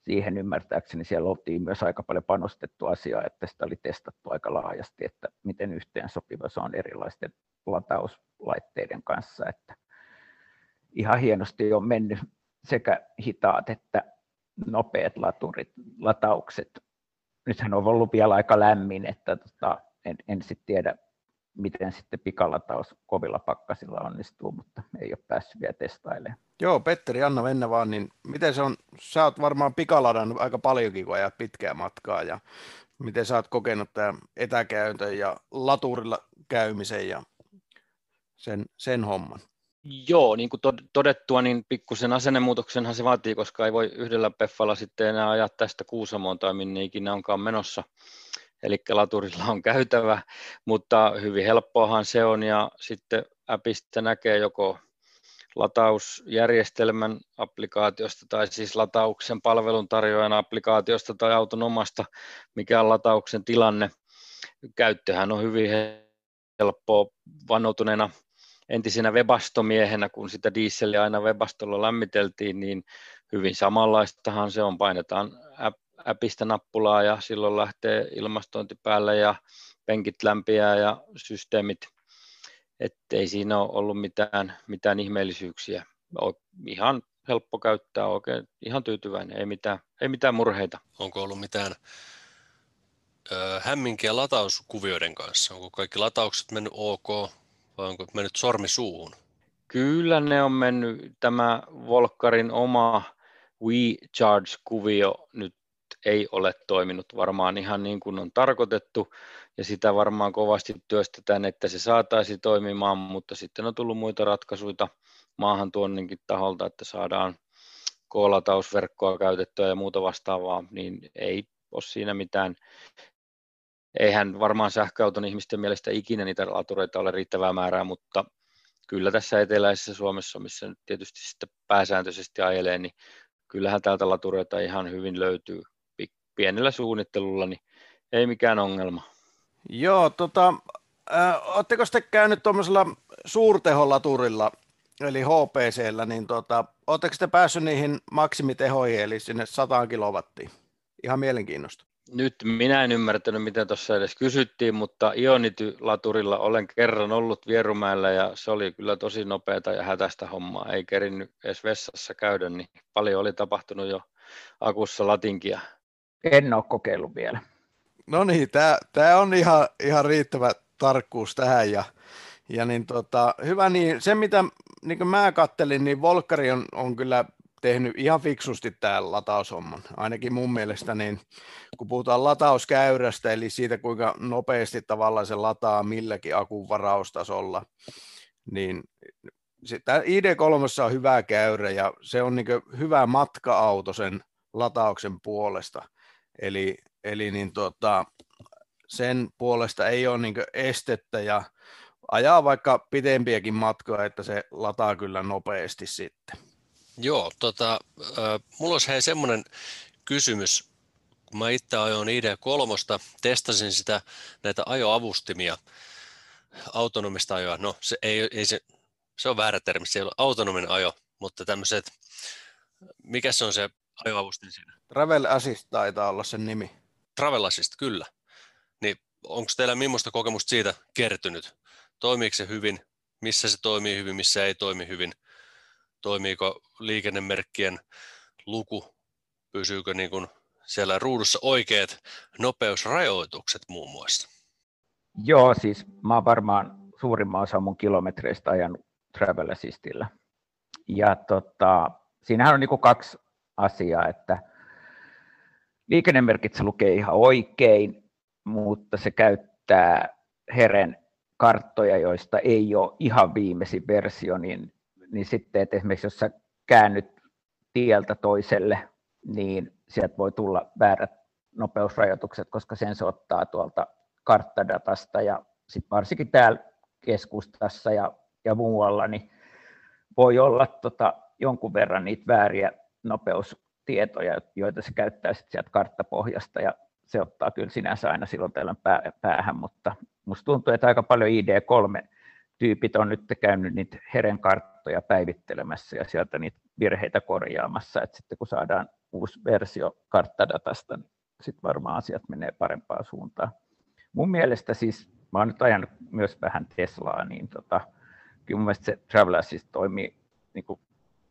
siihen ymmärtääkseni siellä oltiin myös aika paljon panostettu asiaa, että sitä oli testattu aika laajasti, että miten yhteen sopiva se on erilaisten latauslaitteiden kanssa, että ihan hienosti on mennyt sekä hitaat että nopeat laturit, lataukset. Nythän on ollut vielä aika lämmin, että tota, en, en sitten tiedä, miten sitten pikalataus kovilla pakkasilla onnistuu, mutta ei ole päässyt vielä testailemaan. Joo, Petteri, anna mennä vaan, niin miten se on, sä oot varmaan pikaladannut aika paljonkin, kun ajat pitkää matkaa, ja miten sä oot kokenut tämän etäkäyntön ja laturilla käymisen ja sen, sen homman? Joo, niin kuin todettua, niin pikkusen asennemuutoksenhan se vaatii, koska ei voi yhdellä peffalla sitten enää ajaa tästä Kuusamoon tai minne ikinä onkaan menossa. Eli laturilla on käytävä, mutta hyvin helppoahan se on ja sitten appista näkee joko latausjärjestelmän applikaatiosta tai siis latauksen palveluntarjoajan applikaatiosta tai auton omasta, mikä on latauksen tilanne. Käyttöhän on hyvin helppoa vannoutuneena entisenä webastomiehenä, kun sitä dieseliä aina webastolla lämmiteltiin, niin hyvin samanlaistahan se on. Painetaan appista nappulaa ja silloin lähtee ilmastointi päälle ja penkit lämpiää ja systeemit ei siinä ole ollut mitään, mitään ihmeellisyyksiä. Ihan helppo käyttää, oikein ihan tyytyväinen, ei mitään, ei mitään murheita. Onko ollut mitään ö, hämminkiä latauskuvioiden kanssa? Onko kaikki lataukset mennyt ok vai onko mennyt sormi suuhun? Kyllä ne on mennyt. Tämä Volkkarin oma WeCharge-kuvio nyt ei ole toiminut varmaan ihan niin kuin on tarkoitettu ja sitä varmaan kovasti työstetään, että se saataisiin toimimaan, mutta sitten on tullut muita ratkaisuja maahan tuonninkin taholta, että saadaan koolatausverkkoa käytettyä ja muuta vastaavaa, niin ei ole siinä mitään. Eihän varmaan sähköauton ihmisten mielestä ikinä niitä latureita ole riittävää määrää, mutta kyllä tässä eteläisessä Suomessa, missä nyt tietysti sitten pääsääntöisesti ajelee, niin kyllähän täältä latureita ihan hyvin löytyy pienellä suunnittelulla, niin ei mikään ongelma. Joo, tota, äh, ootteko sitten käynyt tuommoisella suurteholaturilla, eli HPCllä, niin tota, ootteko te päässyt niihin maksimitehoihin, eli sinne 100 kilowattiin? Ihan mielenkiinnosta. Nyt minä en ymmärtänyt, mitä tuossa edes kysyttiin, mutta Ionity-laturilla olen kerran ollut Vierumäellä ja se oli kyllä tosi nopeata ja hätäistä hommaa. Ei kerinnyt edes vessassa käydä, niin paljon oli tapahtunut jo akussa latinkia. En ole kokeillut vielä. No niin, tämä on ihan, ihan riittävä tarkkuus tähän ja, ja niin tota, hyvä niin, se mitä niin mä kattelin, niin Volkari on, on kyllä tehnyt ihan fiksusti tämä lataushomman. Ainakin mun mielestä, niin kun puhutaan latauskäyrästä, eli siitä kuinka nopeasti tavallaan se lataa milläkin akun varaustasolla, niin tämä ID3 on hyvä käyrä ja se on niin hyvä matka-auto sen latauksen puolesta. Eli, eli niin tota, sen puolesta ei ole niin estettä ja ajaa vaikka pitempiäkin matkoja, että se lataa kyllä nopeasti sitten. Joo, tota, äh, mulla olisi hei semmoinen kysymys, kun mä itse ajoin ID3, testasin sitä näitä ajoavustimia, autonomista ajoa, no se, ei, ei se, se on väärä termi, se ei ole autonominen ajo, mutta tämmöiset, mikä se on se ajoavustin siinä? Travel Assist taitaa olla sen nimi. Travel Assist, kyllä. Niin onko teillä millaista kokemusta siitä kertynyt? Toimiiko se hyvin? Missä se toimii hyvin, missä ei toimi hyvin? Toimiiko liikennemerkkien luku? Pysyykö niin kuin siellä ruudussa oikeat nopeusrajoitukset muun muassa? Joo, siis mä oon varmaan suurimman osa mun kilometreistä ajanut Travel Assistillä. Ja tota, siinähän on niin kuin kaksi asiaa, että liikennemerkit se lukee ihan oikein, mutta se käyttää Heren karttoja, joista ei ole ihan viimeisin versio, niin, niin sitten, että esimerkiksi jos sä käännyt tieltä toiselle, niin sieltä voi tulla väärät nopeusrajoitukset, koska sen se ottaa tuolta karttadatasta ja sitten varsinkin täällä keskustassa ja, ja muualla, niin voi olla tota, jonkun verran niitä vääriä nopeustietoja, joita se käyttää sitten sieltä karttapohjasta ja se ottaa kyllä sinänsä aina silloin tällöin päähän, mutta musta tuntuu, että aika paljon ID3 tyypit on nyt käynyt niitä heren karttoja päivittelemässä ja sieltä niitä virheitä korjaamassa, että sitten kun saadaan uusi versio karttadatasta, niin sitten varmaan asiat menee parempaan suuntaan. Mun mielestä siis, mä oon nyt ajanut myös vähän Teslaa, niin tota, kyllä mun mielestä se Travel Assist toimii niin kuin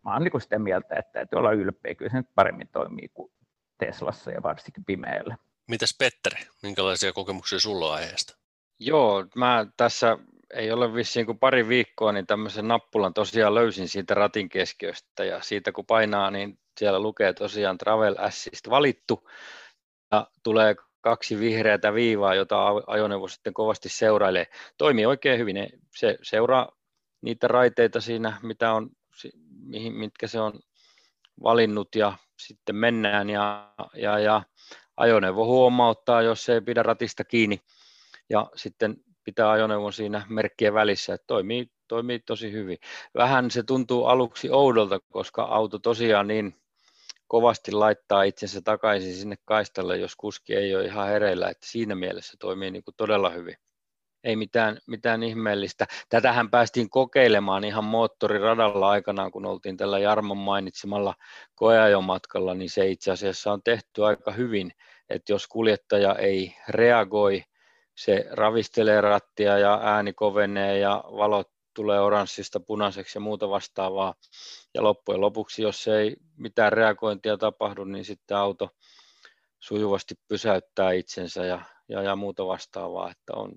mä oon niin sitä mieltä, että täytyy olla ylpeä. Kyllä se nyt paremmin toimii kuin Teslassa ja varsinkin pimeällä. Mitäs Petteri, minkälaisia kokemuksia sulla on aiheesta? Joo, mä tässä ei ole vissiin kuin pari viikkoa, niin tämmöisen nappulan tosiaan löysin siitä ratin keskiöstä. Ja siitä kun painaa, niin siellä lukee tosiaan Travel Assist valittu. Ja tulee kaksi vihreätä viivaa, jota ajoneuvo sitten kovasti seurailee. Toimii oikein hyvin, se seuraa niitä raiteita siinä, mitä on, mitkä se on valinnut ja sitten mennään. Ja, ja, ja ajoneuvo huomauttaa, jos ei pidä ratista kiinni. Ja sitten pitää ajoneuvon siinä merkkien välissä, että toimii, toimii tosi hyvin. Vähän se tuntuu aluksi oudolta, koska auto tosiaan niin kovasti laittaa itsensä takaisin sinne kaistalle, jos kuski ei ole ihan hereillä, että siinä mielessä toimii niin kuin todella hyvin. Ei mitään, mitään ihmeellistä. Tätähän päästiin kokeilemaan ihan moottoriradalla aikanaan, kun oltiin tällä Jarmon mainitsemalla koeajomatkalla, niin se itse asiassa on tehty aika hyvin, että jos kuljettaja ei reagoi, se ravistelee rattia ja ääni kovenee ja valot tulee oranssista punaiseksi ja muuta vastaavaa. Ja loppujen lopuksi, jos ei mitään reagointia tapahdu, niin sitten auto sujuvasti pysäyttää itsensä ja, ja, ja muuta vastaavaa, että on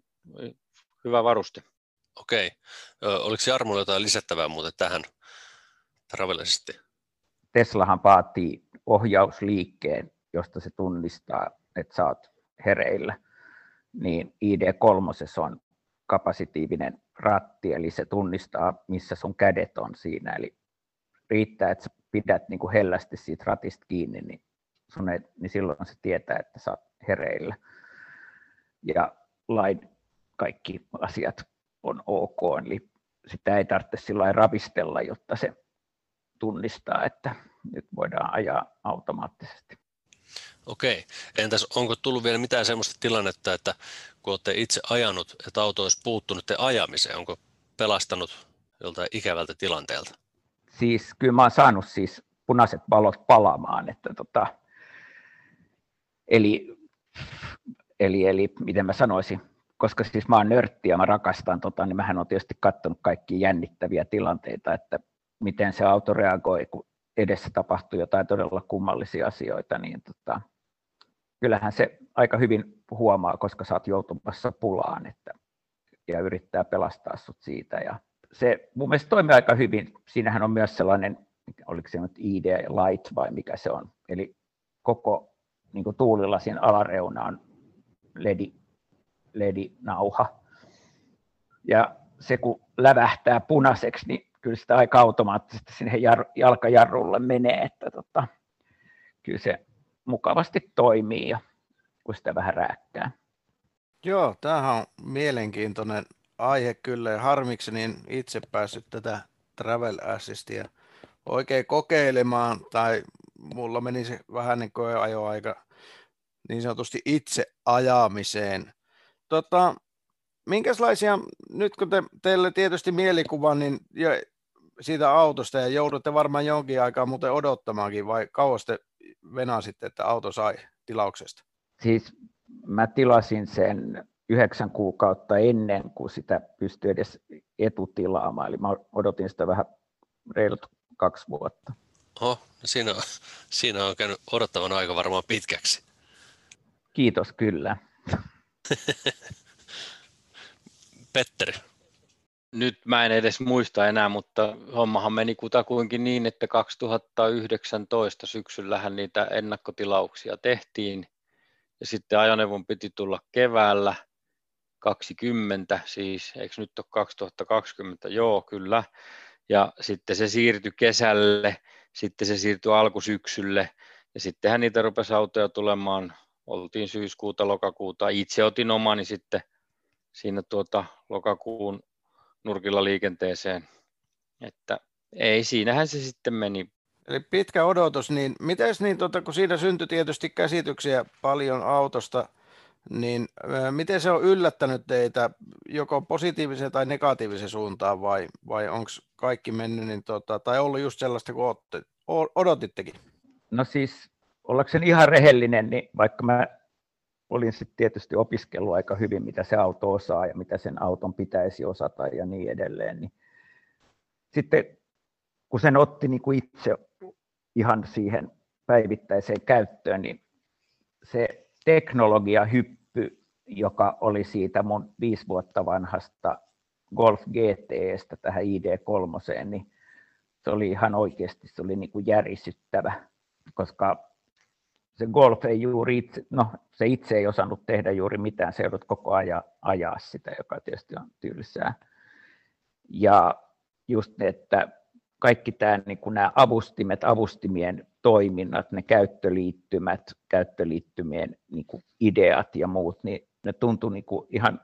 hyvä varuste. Okei. Oliko Jarmolla jotain lisättävää muuten tähän travellisesti? Teslahan vaatii ohjausliikkeen, josta se tunnistaa, että sä oot hereillä. Niin ID3 on kapasitiivinen ratti, eli se tunnistaa, missä sun kädet on siinä. Eli riittää, että sä pidät niin kuin hellästi siitä ratista kiinni, niin, sun ei, niin silloin se tietää, että sä oot hereillä. Ja lain kaikki asiat on ok, eli sitä ei tarvitse sillä ravistella, jotta se tunnistaa, että nyt voidaan ajaa automaattisesti. Okei. Entäs onko tullut vielä mitään sellaista tilannetta, että kun olette itse ajanut, että auto olisi puuttunut te ajamiseen, onko pelastanut joltain ikävältä tilanteelta? Siis kyllä mä oon saanut siis punaiset valot palamaan, että tota, eli, eli, eli miten mä sanoisin, koska siis mä oon nörtti ja mä rakastan tota, niin mähän on tietysti katsonut kaikki jännittäviä tilanteita, että miten se auto reagoi, kun edessä tapahtuu jotain todella kummallisia asioita, niin tota, kyllähän se aika hyvin huomaa, koska sä oot joutumassa pulaan että, ja yrittää pelastaa sut siitä. Ja se mun mielestä toimii aika hyvin. Siinähän on myös sellainen, oliko se nyt ID Light vai mikä se on, eli koko niin kuin tuulilasin alareuna on ledi, ledinauha. Ja se kun lävähtää punaiseksi, niin kyllä sitä aika automaattisesti sinne jar, jalkajarrulle menee, että tota, kyllä se mukavasti toimii ja kun sitä vähän rääkkää. Joo, tämähän on mielenkiintoinen aihe kyllä ja harmikseni en itse päässyt tätä Travel Assistia oikein kokeilemaan tai mulla meni se vähän niin kuin ajoaika niin sanotusti itse ajamiseen. Tota, minkälaisia, nyt kun te, teille tietysti mielikuva niin, ja siitä autosta ja joudutte varmaan jonkin aikaa muuten odottamaankin vai kauas te venasitte, että auto sai tilauksesta? Siis mä tilasin sen yhdeksän kuukautta ennen kuin sitä pystyi edes etutilaamaan, eli mä odotin sitä vähän reilut kaksi vuotta. Oho, no siinä, on, siinä on käynyt odottavan aika varmaan pitkäksi. Kiitos kyllä. Petteri. Nyt mä en edes muista enää, mutta hommahan meni kutakuinkin niin, että 2019 syksyllähän niitä ennakkotilauksia tehtiin ja sitten ajoneuvon piti tulla keväällä 20 siis, eikö nyt ole 2020? Joo, kyllä. Ja sitten se siirtyi kesälle, sitten se siirtyi alkusyksylle ja sittenhän niitä rupesi autoja tulemaan, oltiin syyskuuta, lokakuuta. Itse otin omani sitten siinä tuota lokakuun nurkilla liikenteeseen. Että ei, siinähän se sitten meni. Eli pitkä odotus, niin miten niin, tota, kun siinä syntyi tietysti käsityksiä paljon autosta, niin miten se on yllättänyt teitä joko positiiviseen tai negatiiviseen suuntaan vai, vai onko kaikki mennyt niin, tota, tai ollut just sellaista kuin odotittekin? No siis ollakseni ihan rehellinen, niin vaikka mä olin sitten tietysti opiskellut aika hyvin, mitä se auto osaa ja mitä sen auton pitäisi osata ja niin edelleen. Niin sitten kun sen otti niin kuin itse ihan siihen päivittäiseen käyttöön, niin se teknologiahyppy, joka oli siitä mun viisi vuotta vanhasta Golf GTstä tähän ID3, niin se oli ihan oikeasti se oli niin kuin järisyttävä, koska se golf ei juuri itse, no se itse ei osannut tehdä juuri mitään, se joudut koko ajan ajaa sitä, joka tietysti on tylsää. Ja just ne, että kaikki tämä, niin kuin nämä avustimet, avustimien toiminnat, ne käyttöliittymät, käyttöliittymien niin kuin ideat ja muut, niin ne tuntui niin kuin ihan,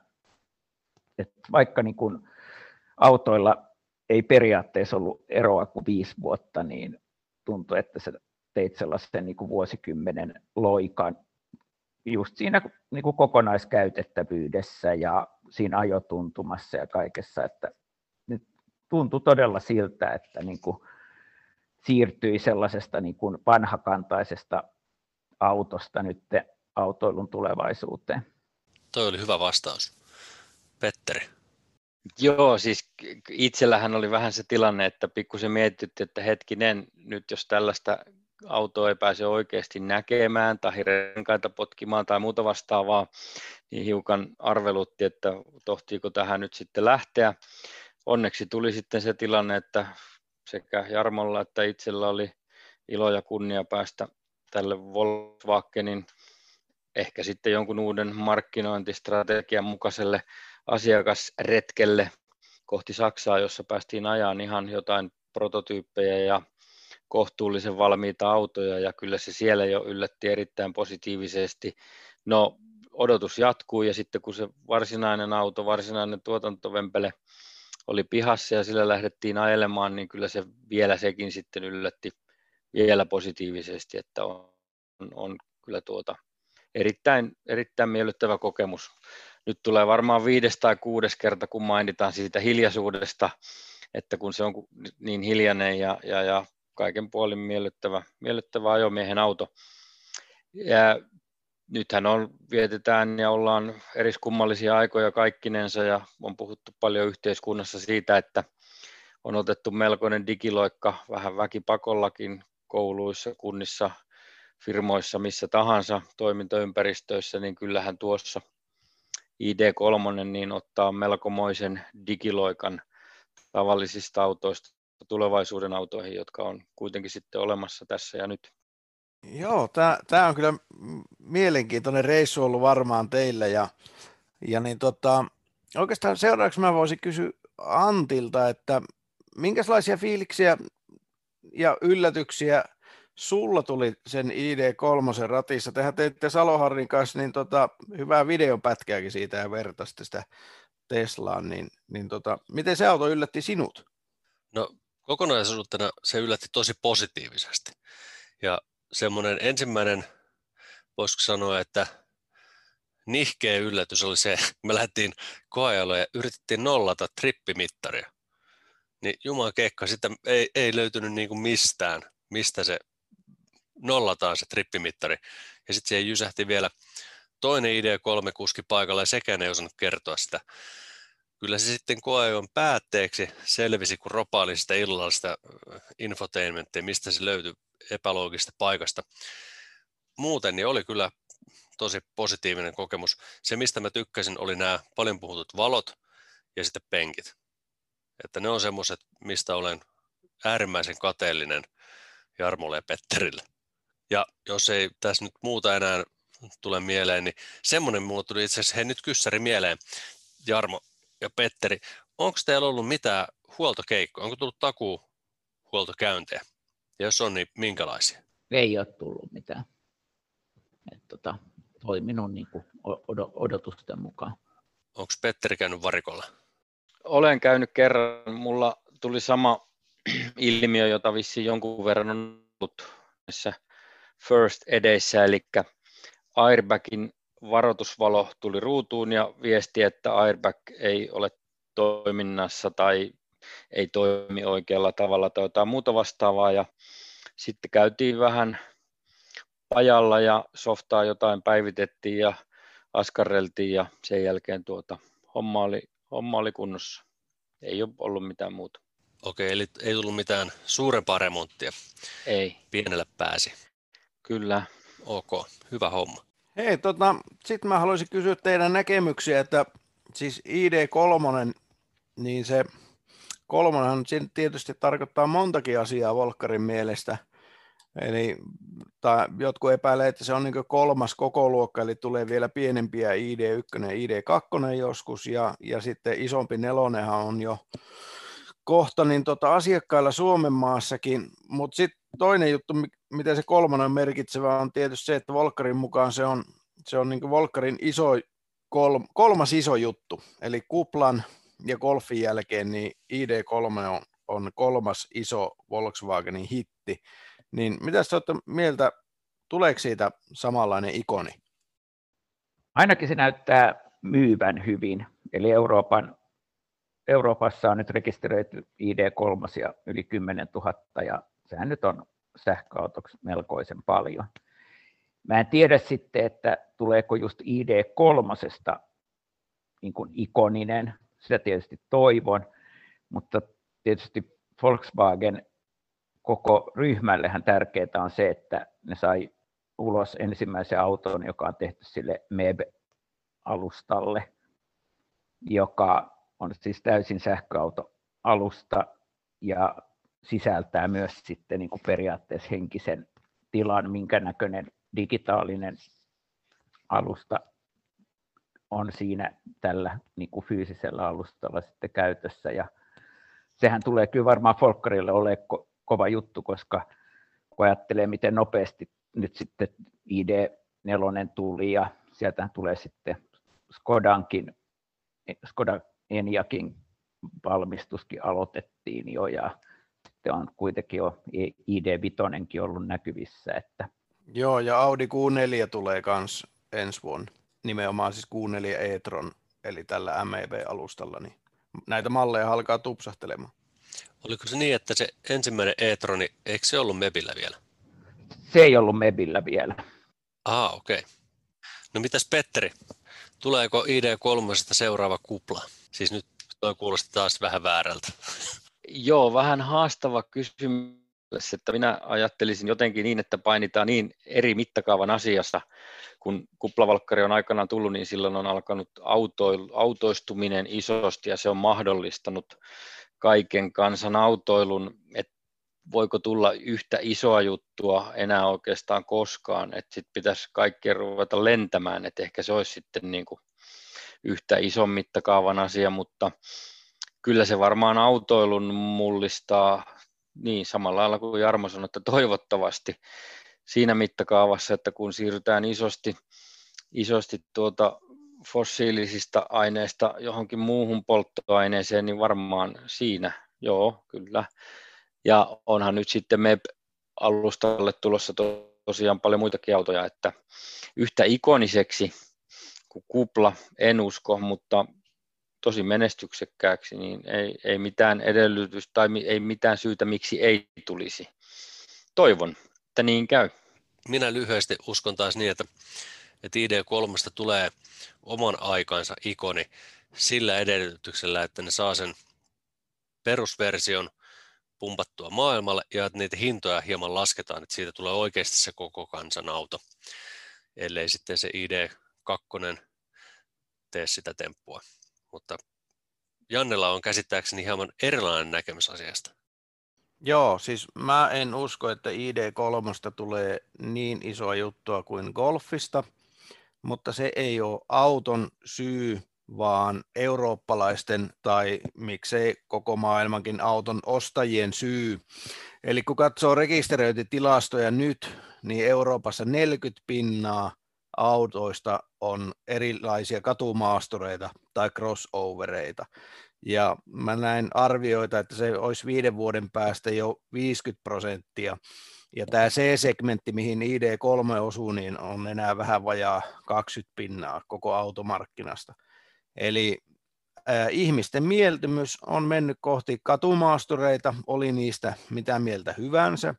että vaikka niin kuin autoilla ei periaatteessa ollut eroa kuin viisi vuotta, niin tuntui, että se teit sellaisen niin kuin vuosikymmenen loikan just siinä niin kuin kokonaiskäytettävyydessä ja siinä ajotuntumassa ja kaikessa, että nyt tuntui todella siltä, että niin kuin siirtyi sellaisesta niin kuin vanhakantaisesta autosta nyt autoilun tulevaisuuteen. Toi oli hyvä vastaus. Petteri. Joo, siis itsellähän oli vähän se tilanne, että pikkusen mietitytti, että hetkinen, nyt jos tällaista autoa ei pääse oikeasti näkemään tai renkaita potkimaan tai muuta vastaavaa, niin hiukan arvelutti, että tohtiiko tähän nyt sitten lähteä. Onneksi tuli sitten se tilanne, että sekä Jarmolla että itsellä oli ilo ja kunnia päästä tälle Volkswagenin ehkä sitten jonkun uuden markkinointistrategian mukaiselle asiakasretkelle kohti Saksaa, jossa päästiin ajan ihan jotain prototyyppejä ja kohtuullisen valmiita autoja ja kyllä se siellä jo yllätti erittäin positiivisesti. No odotus jatkuu ja sitten kun se varsinainen auto, varsinainen tuotantovempele oli pihassa ja sillä lähdettiin ajelemaan, niin kyllä se vielä sekin sitten yllätti vielä positiivisesti, että on, on kyllä tuota erittäin, erittäin miellyttävä kokemus. Nyt tulee varmaan viides tai kuudes kerta, kun mainitaan siitä hiljaisuudesta, että kun se on niin hiljainen ja, ja, ja kaiken puolin miellyttävä, miellyttävä ajomiehen auto. Ja nythän on, vietetään ja ollaan eriskummallisia aikoja kaikkinensa ja on puhuttu paljon yhteiskunnassa siitä, että on otettu melkoinen digiloikka vähän väkipakollakin kouluissa, kunnissa, firmoissa, missä tahansa toimintaympäristöissä, niin kyllähän tuossa ID3 niin ottaa melkomoisen digiloikan tavallisista autoista tulevaisuuden autoihin, jotka on kuitenkin sitten olemassa tässä ja nyt. Joo, tämä on kyllä mielenkiintoinen reissu ollut varmaan teille ja, ja niin tota, oikeastaan seuraavaksi mä voisin kysyä Antilta, että minkälaisia fiiliksiä ja yllätyksiä sulla tuli sen ID3 ratissa. Tehän teitte Saloharrin kanssa niin tota, hyvää videopätkääkin siitä ja vertaisitte sitä Teslaan, niin, niin tota, miten se auto yllätti sinut? No kokonaisuutena se yllätti tosi positiivisesti. Ja semmoinen ensimmäinen, voisiko sanoa, että nihkeä yllätys oli se, me lähdettiin koeajalle ja yritettiin nollata trippimittaria. Niin Jumalan kekka, sitä ei, ei löytynyt niin kuin mistään, mistä se nollataan se trippimittari. Ja sitten siihen jysähti vielä toinen ID3 kuski paikalla ja sekään ei osannut kertoa sitä. Kyllä se sitten koeajon päätteeksi selvisi, kun ropaili sitä illallista infotainmenttia, mistä se löytyi epäloogista paikasta. Muuten niin oli kyllä tosi positiivinen kokemus. Se, mistä mä tykkäsin, oli nämä paljon puhutut valot ja sitten penkit. Että ne on semmoiset, mistä olen äärimmäisen kateellinen Jarmolle ja Petterille. Ja jos ei tässä nyt muuta enää tule mieleen, niin semmoinen mulle tuli itse asiassa, hei nyt kyssäri mieleen, Jarmo ja Petteri, onko teillä ollut mitään huoltokeikkoja, onko tullut takuu huoltokäyntejä? Ja jos on, niin minkälaisia? Ei ole tullut mitään. Et tota, toiminut niin kuin odotusten mukaan. Onko Petteri käynyt varikolla? Olen käynyt kerran. Mulla tuli sama ilmiö, jota vissiin jonkun verran on ollut näissä first edeissä, eli airbagin varoitusvalo tuli ruutuun ja viesti, että airbag ei ole toiminnassa tai ei toimi oikealla tavalla tai jotain muuta vastaavaa. Ja sitten käytiin vähän pajalla ja softaa jotain päivitettiin ja askarreltiin ja sen jälkeen tuota, homma, oli, homma oli kunnossa. Ei ole ollut mitään muuta. Okei, eli ei tullut mitään suurempaa remonttia. Ei. Pienellä pääsi. Kyllä. Ok, hyvä homma. Hei, tota, sitten mä haluaisin kysyä teidän näkemyksiä, että siis ID3, niin se kolmonenhan tietysti tarkoittaa montakin asiaa Volkkarin mielestä. Eli tai jotkut epäilee, että se on niin kolmas koko luokka, eli tulee vielä pienempiä ID1 ja ID2 joskus, ja, ja sitten isompi nelonenhan on jo kohta niin tota asiakkailla Suomen maassakin, mutta sitten toinen juttu, mitä se kolmannen merkitsevä, on tietysti se, että Volkarin mukaan se on, se on niin Volkarin iso, kol, kolmas iso juttu, eli kuplan ja golfin jälkeen niin ID3 on, on kolmas iso Volkswagenin hitti, niin mitä sä olette mieltä, tuleeko siitä samanlainen ikoni? Ainakin se näyttää myyvän hyvin, eli Euroopan Euroopassa on nyt rekisteröity ID3 ja yli 10 000 ja sehän nyt on sähköautoksi melkoisen paljon. Mä en tiedä sitten, että tuleeko just ID3 niin kuin ikoninen, sitä tietysti toivon, mutta tietysti Volkswagen koko ryhmällehän tärkeää on se, että ne sai ulos ensimmäisen auton, joka on tehty sille MEB-alustalle, joka on siis täysin sähköautoalusta ja sisältää myös sitten niin kuin periaatteessa henkisen tilan, minkä näköinen digitaalinen alusta on siinä tällä niin kuin fyysisellä alustalla sitten käytössä. Ja sehän tulee kyllä varmaan Folkkarille ole ko- kova juttu, koska kun ajattelee, miten nopeasti nyt sitten ID4 tuli ja sieltä tulee sitten Skodankin, Skoda Eniakin valmistuskin aloitettiin jo ja sitten on kuitenkin jo ID5 ollut näkyvissä. Että... Joo, ja Audi Q4 tulee myös ensi vuonna, nimenomaan siis Q4 e-tron, eli tällä MEB-alustalla, niin näitä malleja alkaa tupsahtelemaan. Oliko se niin, että se ensimmäinen e-troni, eikö se ollut Mebillä vielä? Se ei ollut Mebillä vielä. Ah, okei. Okay. No mitäs Petteri, tuleeko ID3 seuraava kupla? Siis nyt toi kuulosti taas vähän väärältä. Joo, vähän haastava kysymys, että minä ajattelisin jotenkin niin, että painitaan niin eri mittakaavan asiassa, kun kuplavalkkari on aikanaan tullut, niin silloin on alkanut autoistuminen isosti ja se on mahdollistanut kaiken kansan autoilun, että voiko tulla yhtä isoa juttua enää oikeastaan koskaan, että sitten pitäisi kaikkien ruveta lentämään, että ehkä se olisi sitten niin kuin yhtä ison mittakaavan asia, mutta kyllä se varmaan autoilun mullistaa niin samalla lailla kuin Jarmo sanoi, että toivottavasti siinä mittakaavassa, että kun siirrytään isosti, isosti tuota fossiilisista aineista johonkin muuhun polttoaineeseen, niin varmaan siinä, joo, kyllä. Ja onhan nyt sitten MEP-alustalle tulossa tosiaan paljon muitakin autoja, että yhtä ikoniseksi kuin kupla, en usko, mutta tosi menestyksekkääksi, niin ei, ei mitään edellytys tai ei mitään syytä, miksi ei tulisi. Toivon, että niin käy. Minä lyhyesti uskon taas niin, että, että ID3 tulee oman aikansa ikoni sillä edellytyksellä, että ne saa sen perusversion pumpattua maailmalle ja että niitä hintoja hieman lasketaan, että siitä tulee oikeasti se koko kansan auto, ellei sitten se ID2 tee sitä temppua. Mutta Jannella on käsittääkseni hieman erilainen näkemys asiasta. Joo, siis mä en usko, että ID3 tulee niin isoa juttua kuin golfista, mutta se ei ole auton syy, vaan eurooppalaisten tai miksei koko maailmankin auton ostajien syy. Eli kun katsoo rekisteröintitilastoja nyt, niin Euroopassa 40 pinnaa autoista on erilaisia katumaastureita tai crossovereita. Ja mä näin arvioita, että se olisi viiden vuoden päästä jo 50 prosenttia. Ja tämä C-segmentti, mihin ID3 osuu, niin on enää vähän vajaa 20 pinnaa koko automarkkinasta. Eli äh, ihmisten mieltymys on mennyt kohti katumaastureita, oli niistä mitä mieltä hyvänsä.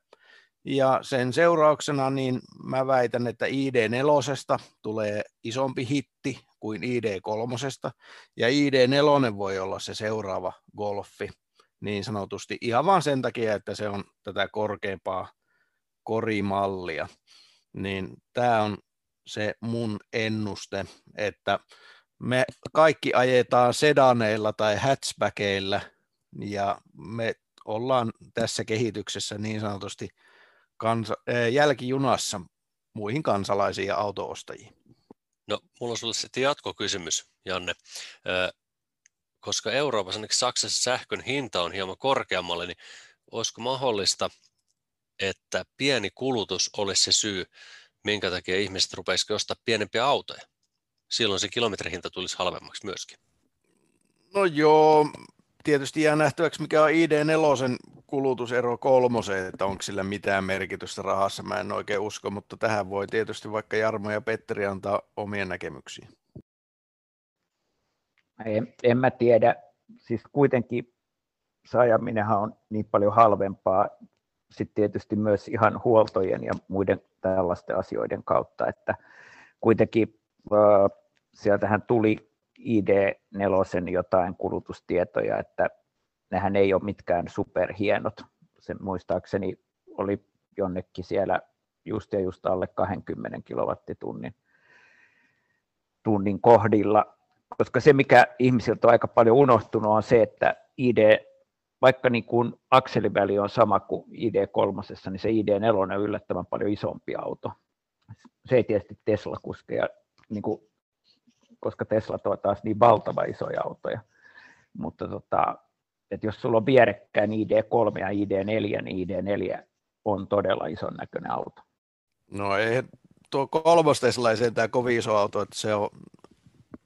Ja sen seurauksena niin mä väitän, että ID4 tulee isompi hitti kuin ID3, ja ID4 voi olla se seuraava golfi niin sanotusti ihan vain sen takia, että se on tätä korkeampaa korimallia. Niin tämä on se mun ennuste, että me kaikki ajetaan sedaneilla tai hatchbackeilla ja me ollaan tässä kehityksessä niin sanotusti kansa, jälkijunassa muihin kansalaisiin ja autoostajiin. No, mulla on sulle sitten jatkokysymys, Janne. koska Euroopassa, ainakin Saksassa sähkön hinta on hieman korkeammalle, niin olisiko mahdollista, että pieni kulutus olisi se syy, minkä takia ihmiset rupeisivat ostaa pienempiä autoja? Silloin se kilometrihinta tulisi halvemmaksi myöskin. No joo, tietysti jää nähtäväksi, mikä on ID4 kulutusero kolmoseen, että onko sillä mitään merkitystä rahassa, mä en oikein usko, mutta tähän voi tietysti vaikka Jarmo ja Petteri antaa omia näkemyksiä. En, en mä tiedä, siis kuitenkin sajaminenhan on niin paljon halvempaa, sitten tietysti myös ihan huoltojen ja muiden tällaisten asioiden kautta, että kuitenkin äh, sieltähän tuli ID4 jotain kulutustietoja, että nehän ei ole mitkään superhienot. Se muistaakseni oli jonnekin siellä just ja just alle 20 kilowattitunnin tunnin kohdilla, koska se mikä ihmisiltä on aika paljon unohtunut on se, että ID, vaikka niin kuin akseliväli on sama kuin ID3, niin se ID4 on yllättävän paljon isompi auto. Se ei tietysti Tesla-kuskeja niin kuin koska Teslat ovat taas niin valtava isoja autoja. Mutta tota, että jos sulla on vierekkäin ID3 ja ID4, niin ID4 on todella ison näköinen auto. No ei tuo kolmos Tesla ei sentään kovin iso auto, että se on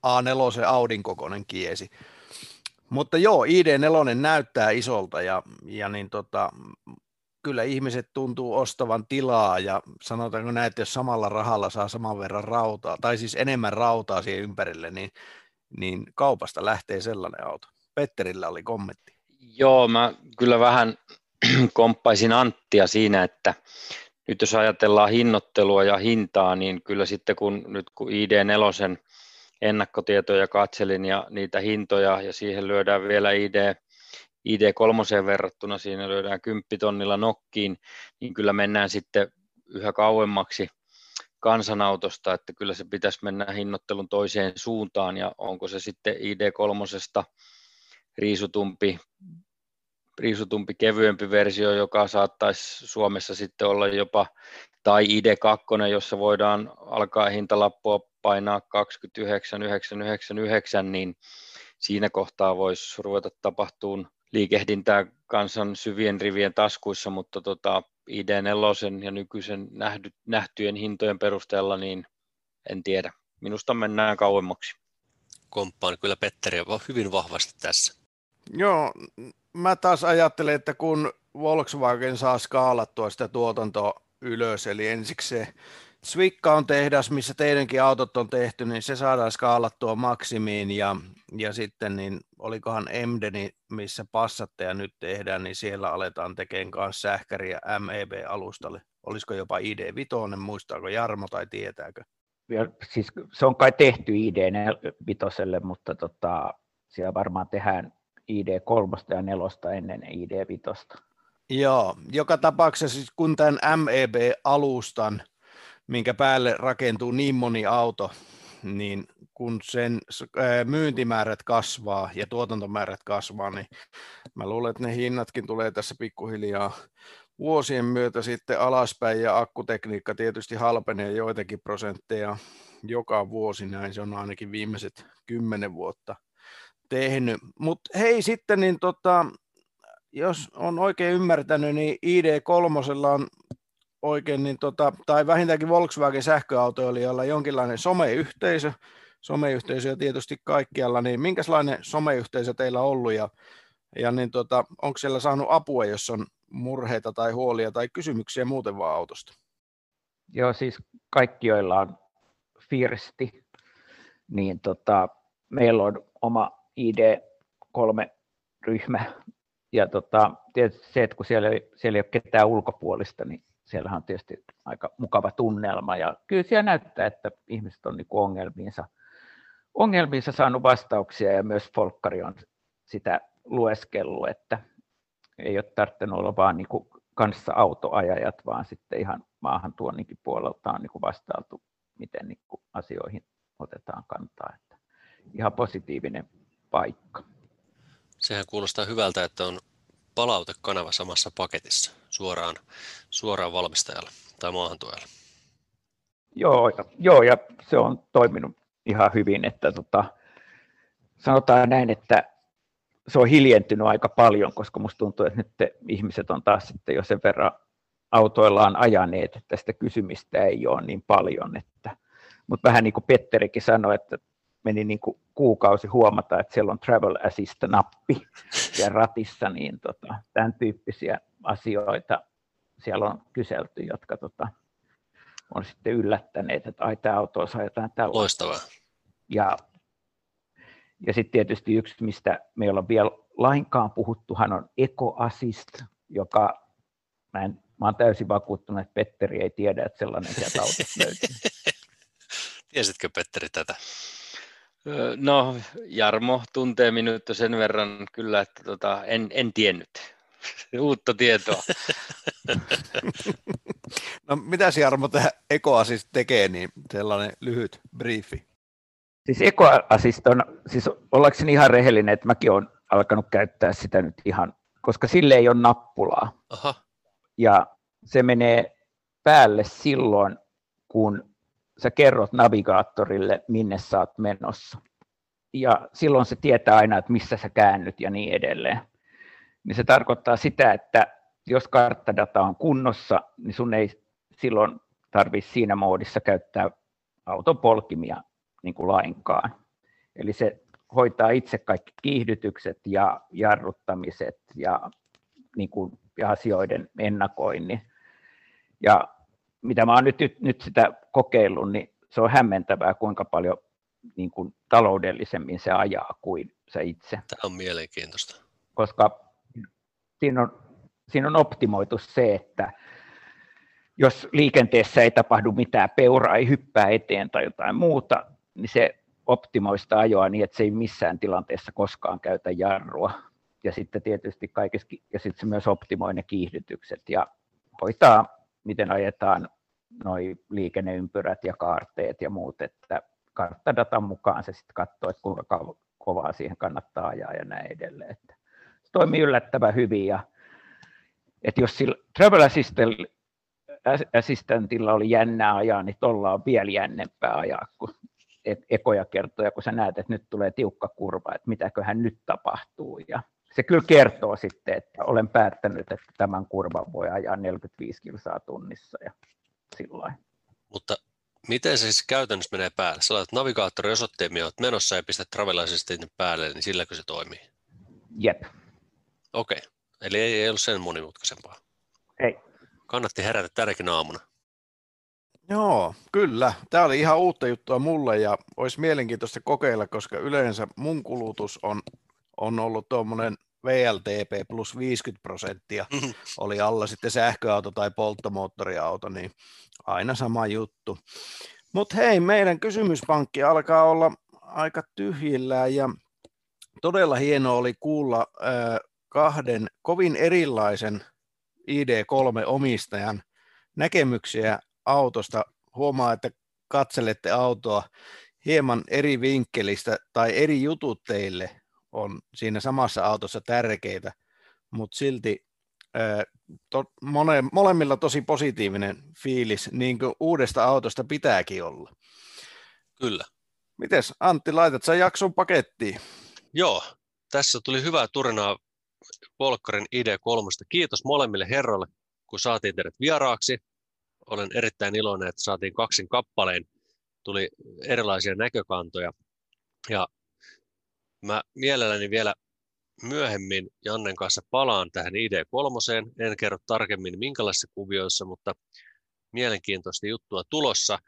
A4 se Audin kokoinen kiesi. Mutta joo, ID4 näyttää isolta ja, ja niin tota, kyllä ihmiset tuntuu ostavan tilaa ja sanotaanko näin, että jos samalla rahalla saa saman verran rautaa, tai siis enemmän rautaa siihen ympärille, niin, niin kaupasta lähtee sellainen auto. Petterillä oli kommentti. Joo, mä kyllä vähän komppaisin Anttia siinä, että nyt jos ajatellaan hinnoittelua ja hintaa, niin kyllä sitten kun nyt kun ID4 ennakkotietoja katselin ja niitä hintoja ja siihen lyödään vielä ID ID3 verrattuna siinä löydään 10 tonnilla nokkiin, niin kyllä mennään sitten yhä kauemmaksi kansanautosta, että kyllä se pitäisi mennä hinnoittelun toiseen suuntaan. Ja onko se sitten ID3 riisutumpi, riisutumpi kevyempi versio, joka saattaisi Suomessa sitten olla jopa, tai ID2, jossa voidaan alkaa hintalappua painaa 29,999, niin siinä kohtaa voisi ruveta tapahtuun liikehdintää kansan syvien rivien taskuissa, mutta tota, ID4 ja nykyisen nähdy, nähtyjen hintojen perusteella, niin en tiedä. Minusta mennään kauemmaksi. Komppaan kyllä Petteri on hyvin vahvasti tässä. Joo, mä taas ajattelen, että kun Volkswagen saa skaalattua sitä tuotantoa ylös, eli ensiksi se Swikka on tehdas, missä teidänkin autot on tehty, niin se saadaan skaalattua maksimiin ja, ja sitten niin olikohan Emdeni, missä passatteja nyt tehdään, niin siellä aletaan tekemään kanssa sähkäriä MEB-alustalle. Olisiko jopa ID5, muistaako Jarmo tai tietääkö? Ja, siis se on kai tehty ID5, mutta tota, siellä varmaan tehdään ID3 ja 4 ennen ID5. Joo, joka tapauksessa siis kun tämän MEB-alustan – minkä päälle rakentuu niin moni auto, niin kun sen myyntimäärät kasvaa ja tuotantomäärät kasvaa, niin mä luulen, että ne hinnatkin tulee tässä pikkuhiljaa vuosien myötä sitten alaspäin ja akkutekniikka tietysti halpenee joitakin prosentteja joka vuosi, näin se on ainakin viimeiset kymmenen vuotta tehnyt. Mutta hei sitten, niin tota, jos on oikein ymmärtänyt, niin ID3 on oikein, niin tota, tai vähintäänkin Volkswagen sähköautoilijoilla jonkinlainen someyhteisö, someyhteisö tietysti kaikkialla, niin minkälainen someyhteisö teillä on ollut? Ja, ja niin tota, onko siellä saanut apua, jos on murheita tai huolia tai kysymyksiä muuten vaan autosta? Joo, siis kaikki, joilla on Firsti, niin tota, meillä on oma ID3-ryhmä, ja tota, tietysti se, että kun siellä, siellä ei ole ketään ulkopuolista, niin siellähän on tietysti aika mukava tunnelma ja kyllä siellä näyttää, että ihmiset on niin ongelmiinsa, ongelmiinsa saanut vastauksia ja myös Folkkari on sitä lueskellut, että ei ole tarvinnut olla vaan niin kanssa autoajajat, vaan sitten ihan maahantuonninkin puolelta on niin kuin vastailtu, miten niin kuin asioihin otetaan kantaa. Että ihan positiivinen paikka. Sehän kuulostaa hyvältä, että on palautekanava samassa paketissa suoraan, suoraan valmistajalle tai maahantuojalle. Joo, joo, ja se on toiminut ihan hyvin, että tota, sanotaan näin, että se on hiljentynyt aika paljon, koska musta tuntuu, että nyt ihmiset on taas sitten jo sen verran autoillaan ajaneet, että sitä kysymistä ei ole niin paljon. Että, mutta vähän niin kuin Petterikin sanoi, että meni niin kuin kuukausi huomata, että siellä on Travel Assist-nappi ja ratissa, niin tota, tämän tyyppisiä asioita siellä on kyselty, jotka tota, on sitten yllättäneet, että ai tämä auto osaa jotain tällaista. Loistavaa. Ja, ja sitten tietysti yksi, mistä me ei olla vielä lainkaan puhuttuhan on Eco Assist, joka mä, en, mä olen täysin vakuuttunut, että Petteri ei tiedä, että sellainen sieltä autosta löytyy. Tiesitkö Petteri tätä? No, Jarmo tuntee minut sen verran kyllä, että tota, en, en tiennyt. Uutta tietoa. no mitäs Jarmo tämä Assist tekee, niin sellainen lyhyt briefi? Siis Assist on, siis ollakseni ihan rehellinen, että mäkin olen alkanut käyttää sitä nyt ihan, koska sille ei ole nappulaa. Aha. Ja se menee päälle silloin, kun sä kerrot navigaattorille, minne sä oot menossa. Ja silloin se tietää aina, että missä sä käännyt ja niin edelleen. Niin se tarkoittaa sitä, että jos karttadata on kunnossa, niin sun ei silloin tarvitse siinä moodissa käyttää autopolkimia niin kuin lainkaan. Eli se hoitaa itse kaikki kiihdytykset ja jarruttamiset ja, niin kuin, ja asioiden ennakoinnin. Ja mitä mä oon nyt, nyt sitä kokeillut, niin se on hämmentävää, kuinka paljon niin kuin, taloudellisemmin se ajaa kuin se itse. Tämä on mielenkiintoista. Koska siinä on, siinä on optimoitu se, että jos liikenteessä ei tapahdu mitään, peura ei hyppää eteen tai jotain muuta, niin se optimoista ajoa niin, että se ei missään tilanteessa koskaan käytä jarrua. Ja sitten tietysti kaikessa, ja sitten se myös optimoi ne kiihdytykset ja hoitaa, miten ajetaan noi liikenneympyrät ja kaarteet ja muut, että karttadatan mukaan se sitten katsoo, että kuinka kovaa siihen kannattaa ajaa ja näin edelleen. Että se toimii yllättävän hyvin ja että jos sillä Travel Assistantilla oli jännää ajaa, niin tuolla on vielä jännempää ajaa kuin ekoja kertoja, kun sä näet, että nyt tulee tiukka kurva, että mitäköhän nyt tapahtuu. Ja se kyllä kertoo sitten, että olen päättänyt, että tämän kurvan voi ajaa 45 kilsaa tunnissa ja sillä Mutta miten se siis käytännössä menee päälle? Sä laitat navigaattori osoitteen, mihin olet menossa ja pistät Travel Assistantin päälle, niin silläkö se toimii? Jep. Okei, okay. eli ei, ei ollut sen monimutkaisempaa. Ei. Kannatti herätä tänäkin aamuna. Joo, kyllä. Tämä oli ihan uutta juttua mulle ja olisi mielenkiintoista kokeilla, koska yleensä mun kulutus on, on ollut tuommoinen VLTP plus 50 prosenttia, mm-hmm. oli alla sitten sähköauto tai polttomoottoriauto, niin aina sama juttu. Mutta hei, meidän kysymyspankki alkaa olla aika tyhjillään ja todella hieno oli kuulla äh, kahden kovin erilaisen ID3-omistajan näkemyksiä autosta. Huomaa, että katselette autoa hieman eri vinkkelistä tai eri jutut teille on siinä samassa autossa tärkeitä, mutta silti to, mone, molemmilla tosi positiivinen fiilis, niin kuin uudesta autosta pitääkin olla. Kyllä. Mites Antti, laitat sä jakson pakettiin? Joo, tässä tuli hyvää turinaa Volkkarin ID3. Kiitos molemmille herroille, kun saatiin teidät vieraaksi. Olen erittäin iloinen, että saatiin kaksin kappaleen. Tuli erilaisia näkökantoja. Ja mä mielelläni vielä myöhemmin Jannen kanssa palaan tähän ID3. En kerro tarkemmin minkälaisissa kuvioissa, mutta mielenkiintoista juttua tulossa.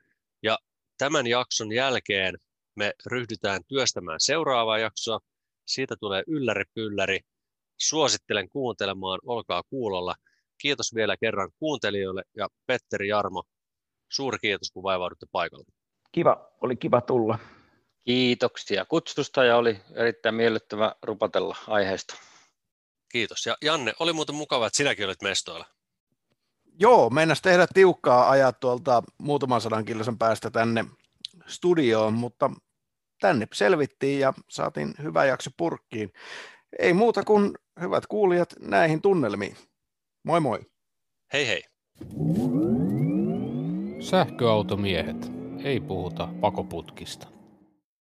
Ja tämän jakson jälkeen me ryhdytään työstämään seuraavaa jaksoa. Siitä tulee ylläri pylläri. Suosittelen kuuntelemaan, olkaa kuulolla. Kiitos vielä kerran kuuntelijoille ja Petteri Jarmo, suuri kiitos kun vaivaudutte paikalle. Kiva, oli kiva tulla. Kiitoksia kutsusta ja oli erittäin miellyttävä rupatella aiheesta. Kiitos. Ja Janne, oli muuten mukava, että sinäkin olit mestoilla. Joo, mennäs tehdä tiukkaa ajaa tuolta muutaman sadan kilsan päästä tänne studioon, mutta tänne selvittiin ja saatiin hyvä jakso purkkiin. Ei muuta kuin hyvät kuulijat näihin tunnelmiin. Moi moi. Hei hei. Sähköautomiehet. Ei puhuta pakoputkista.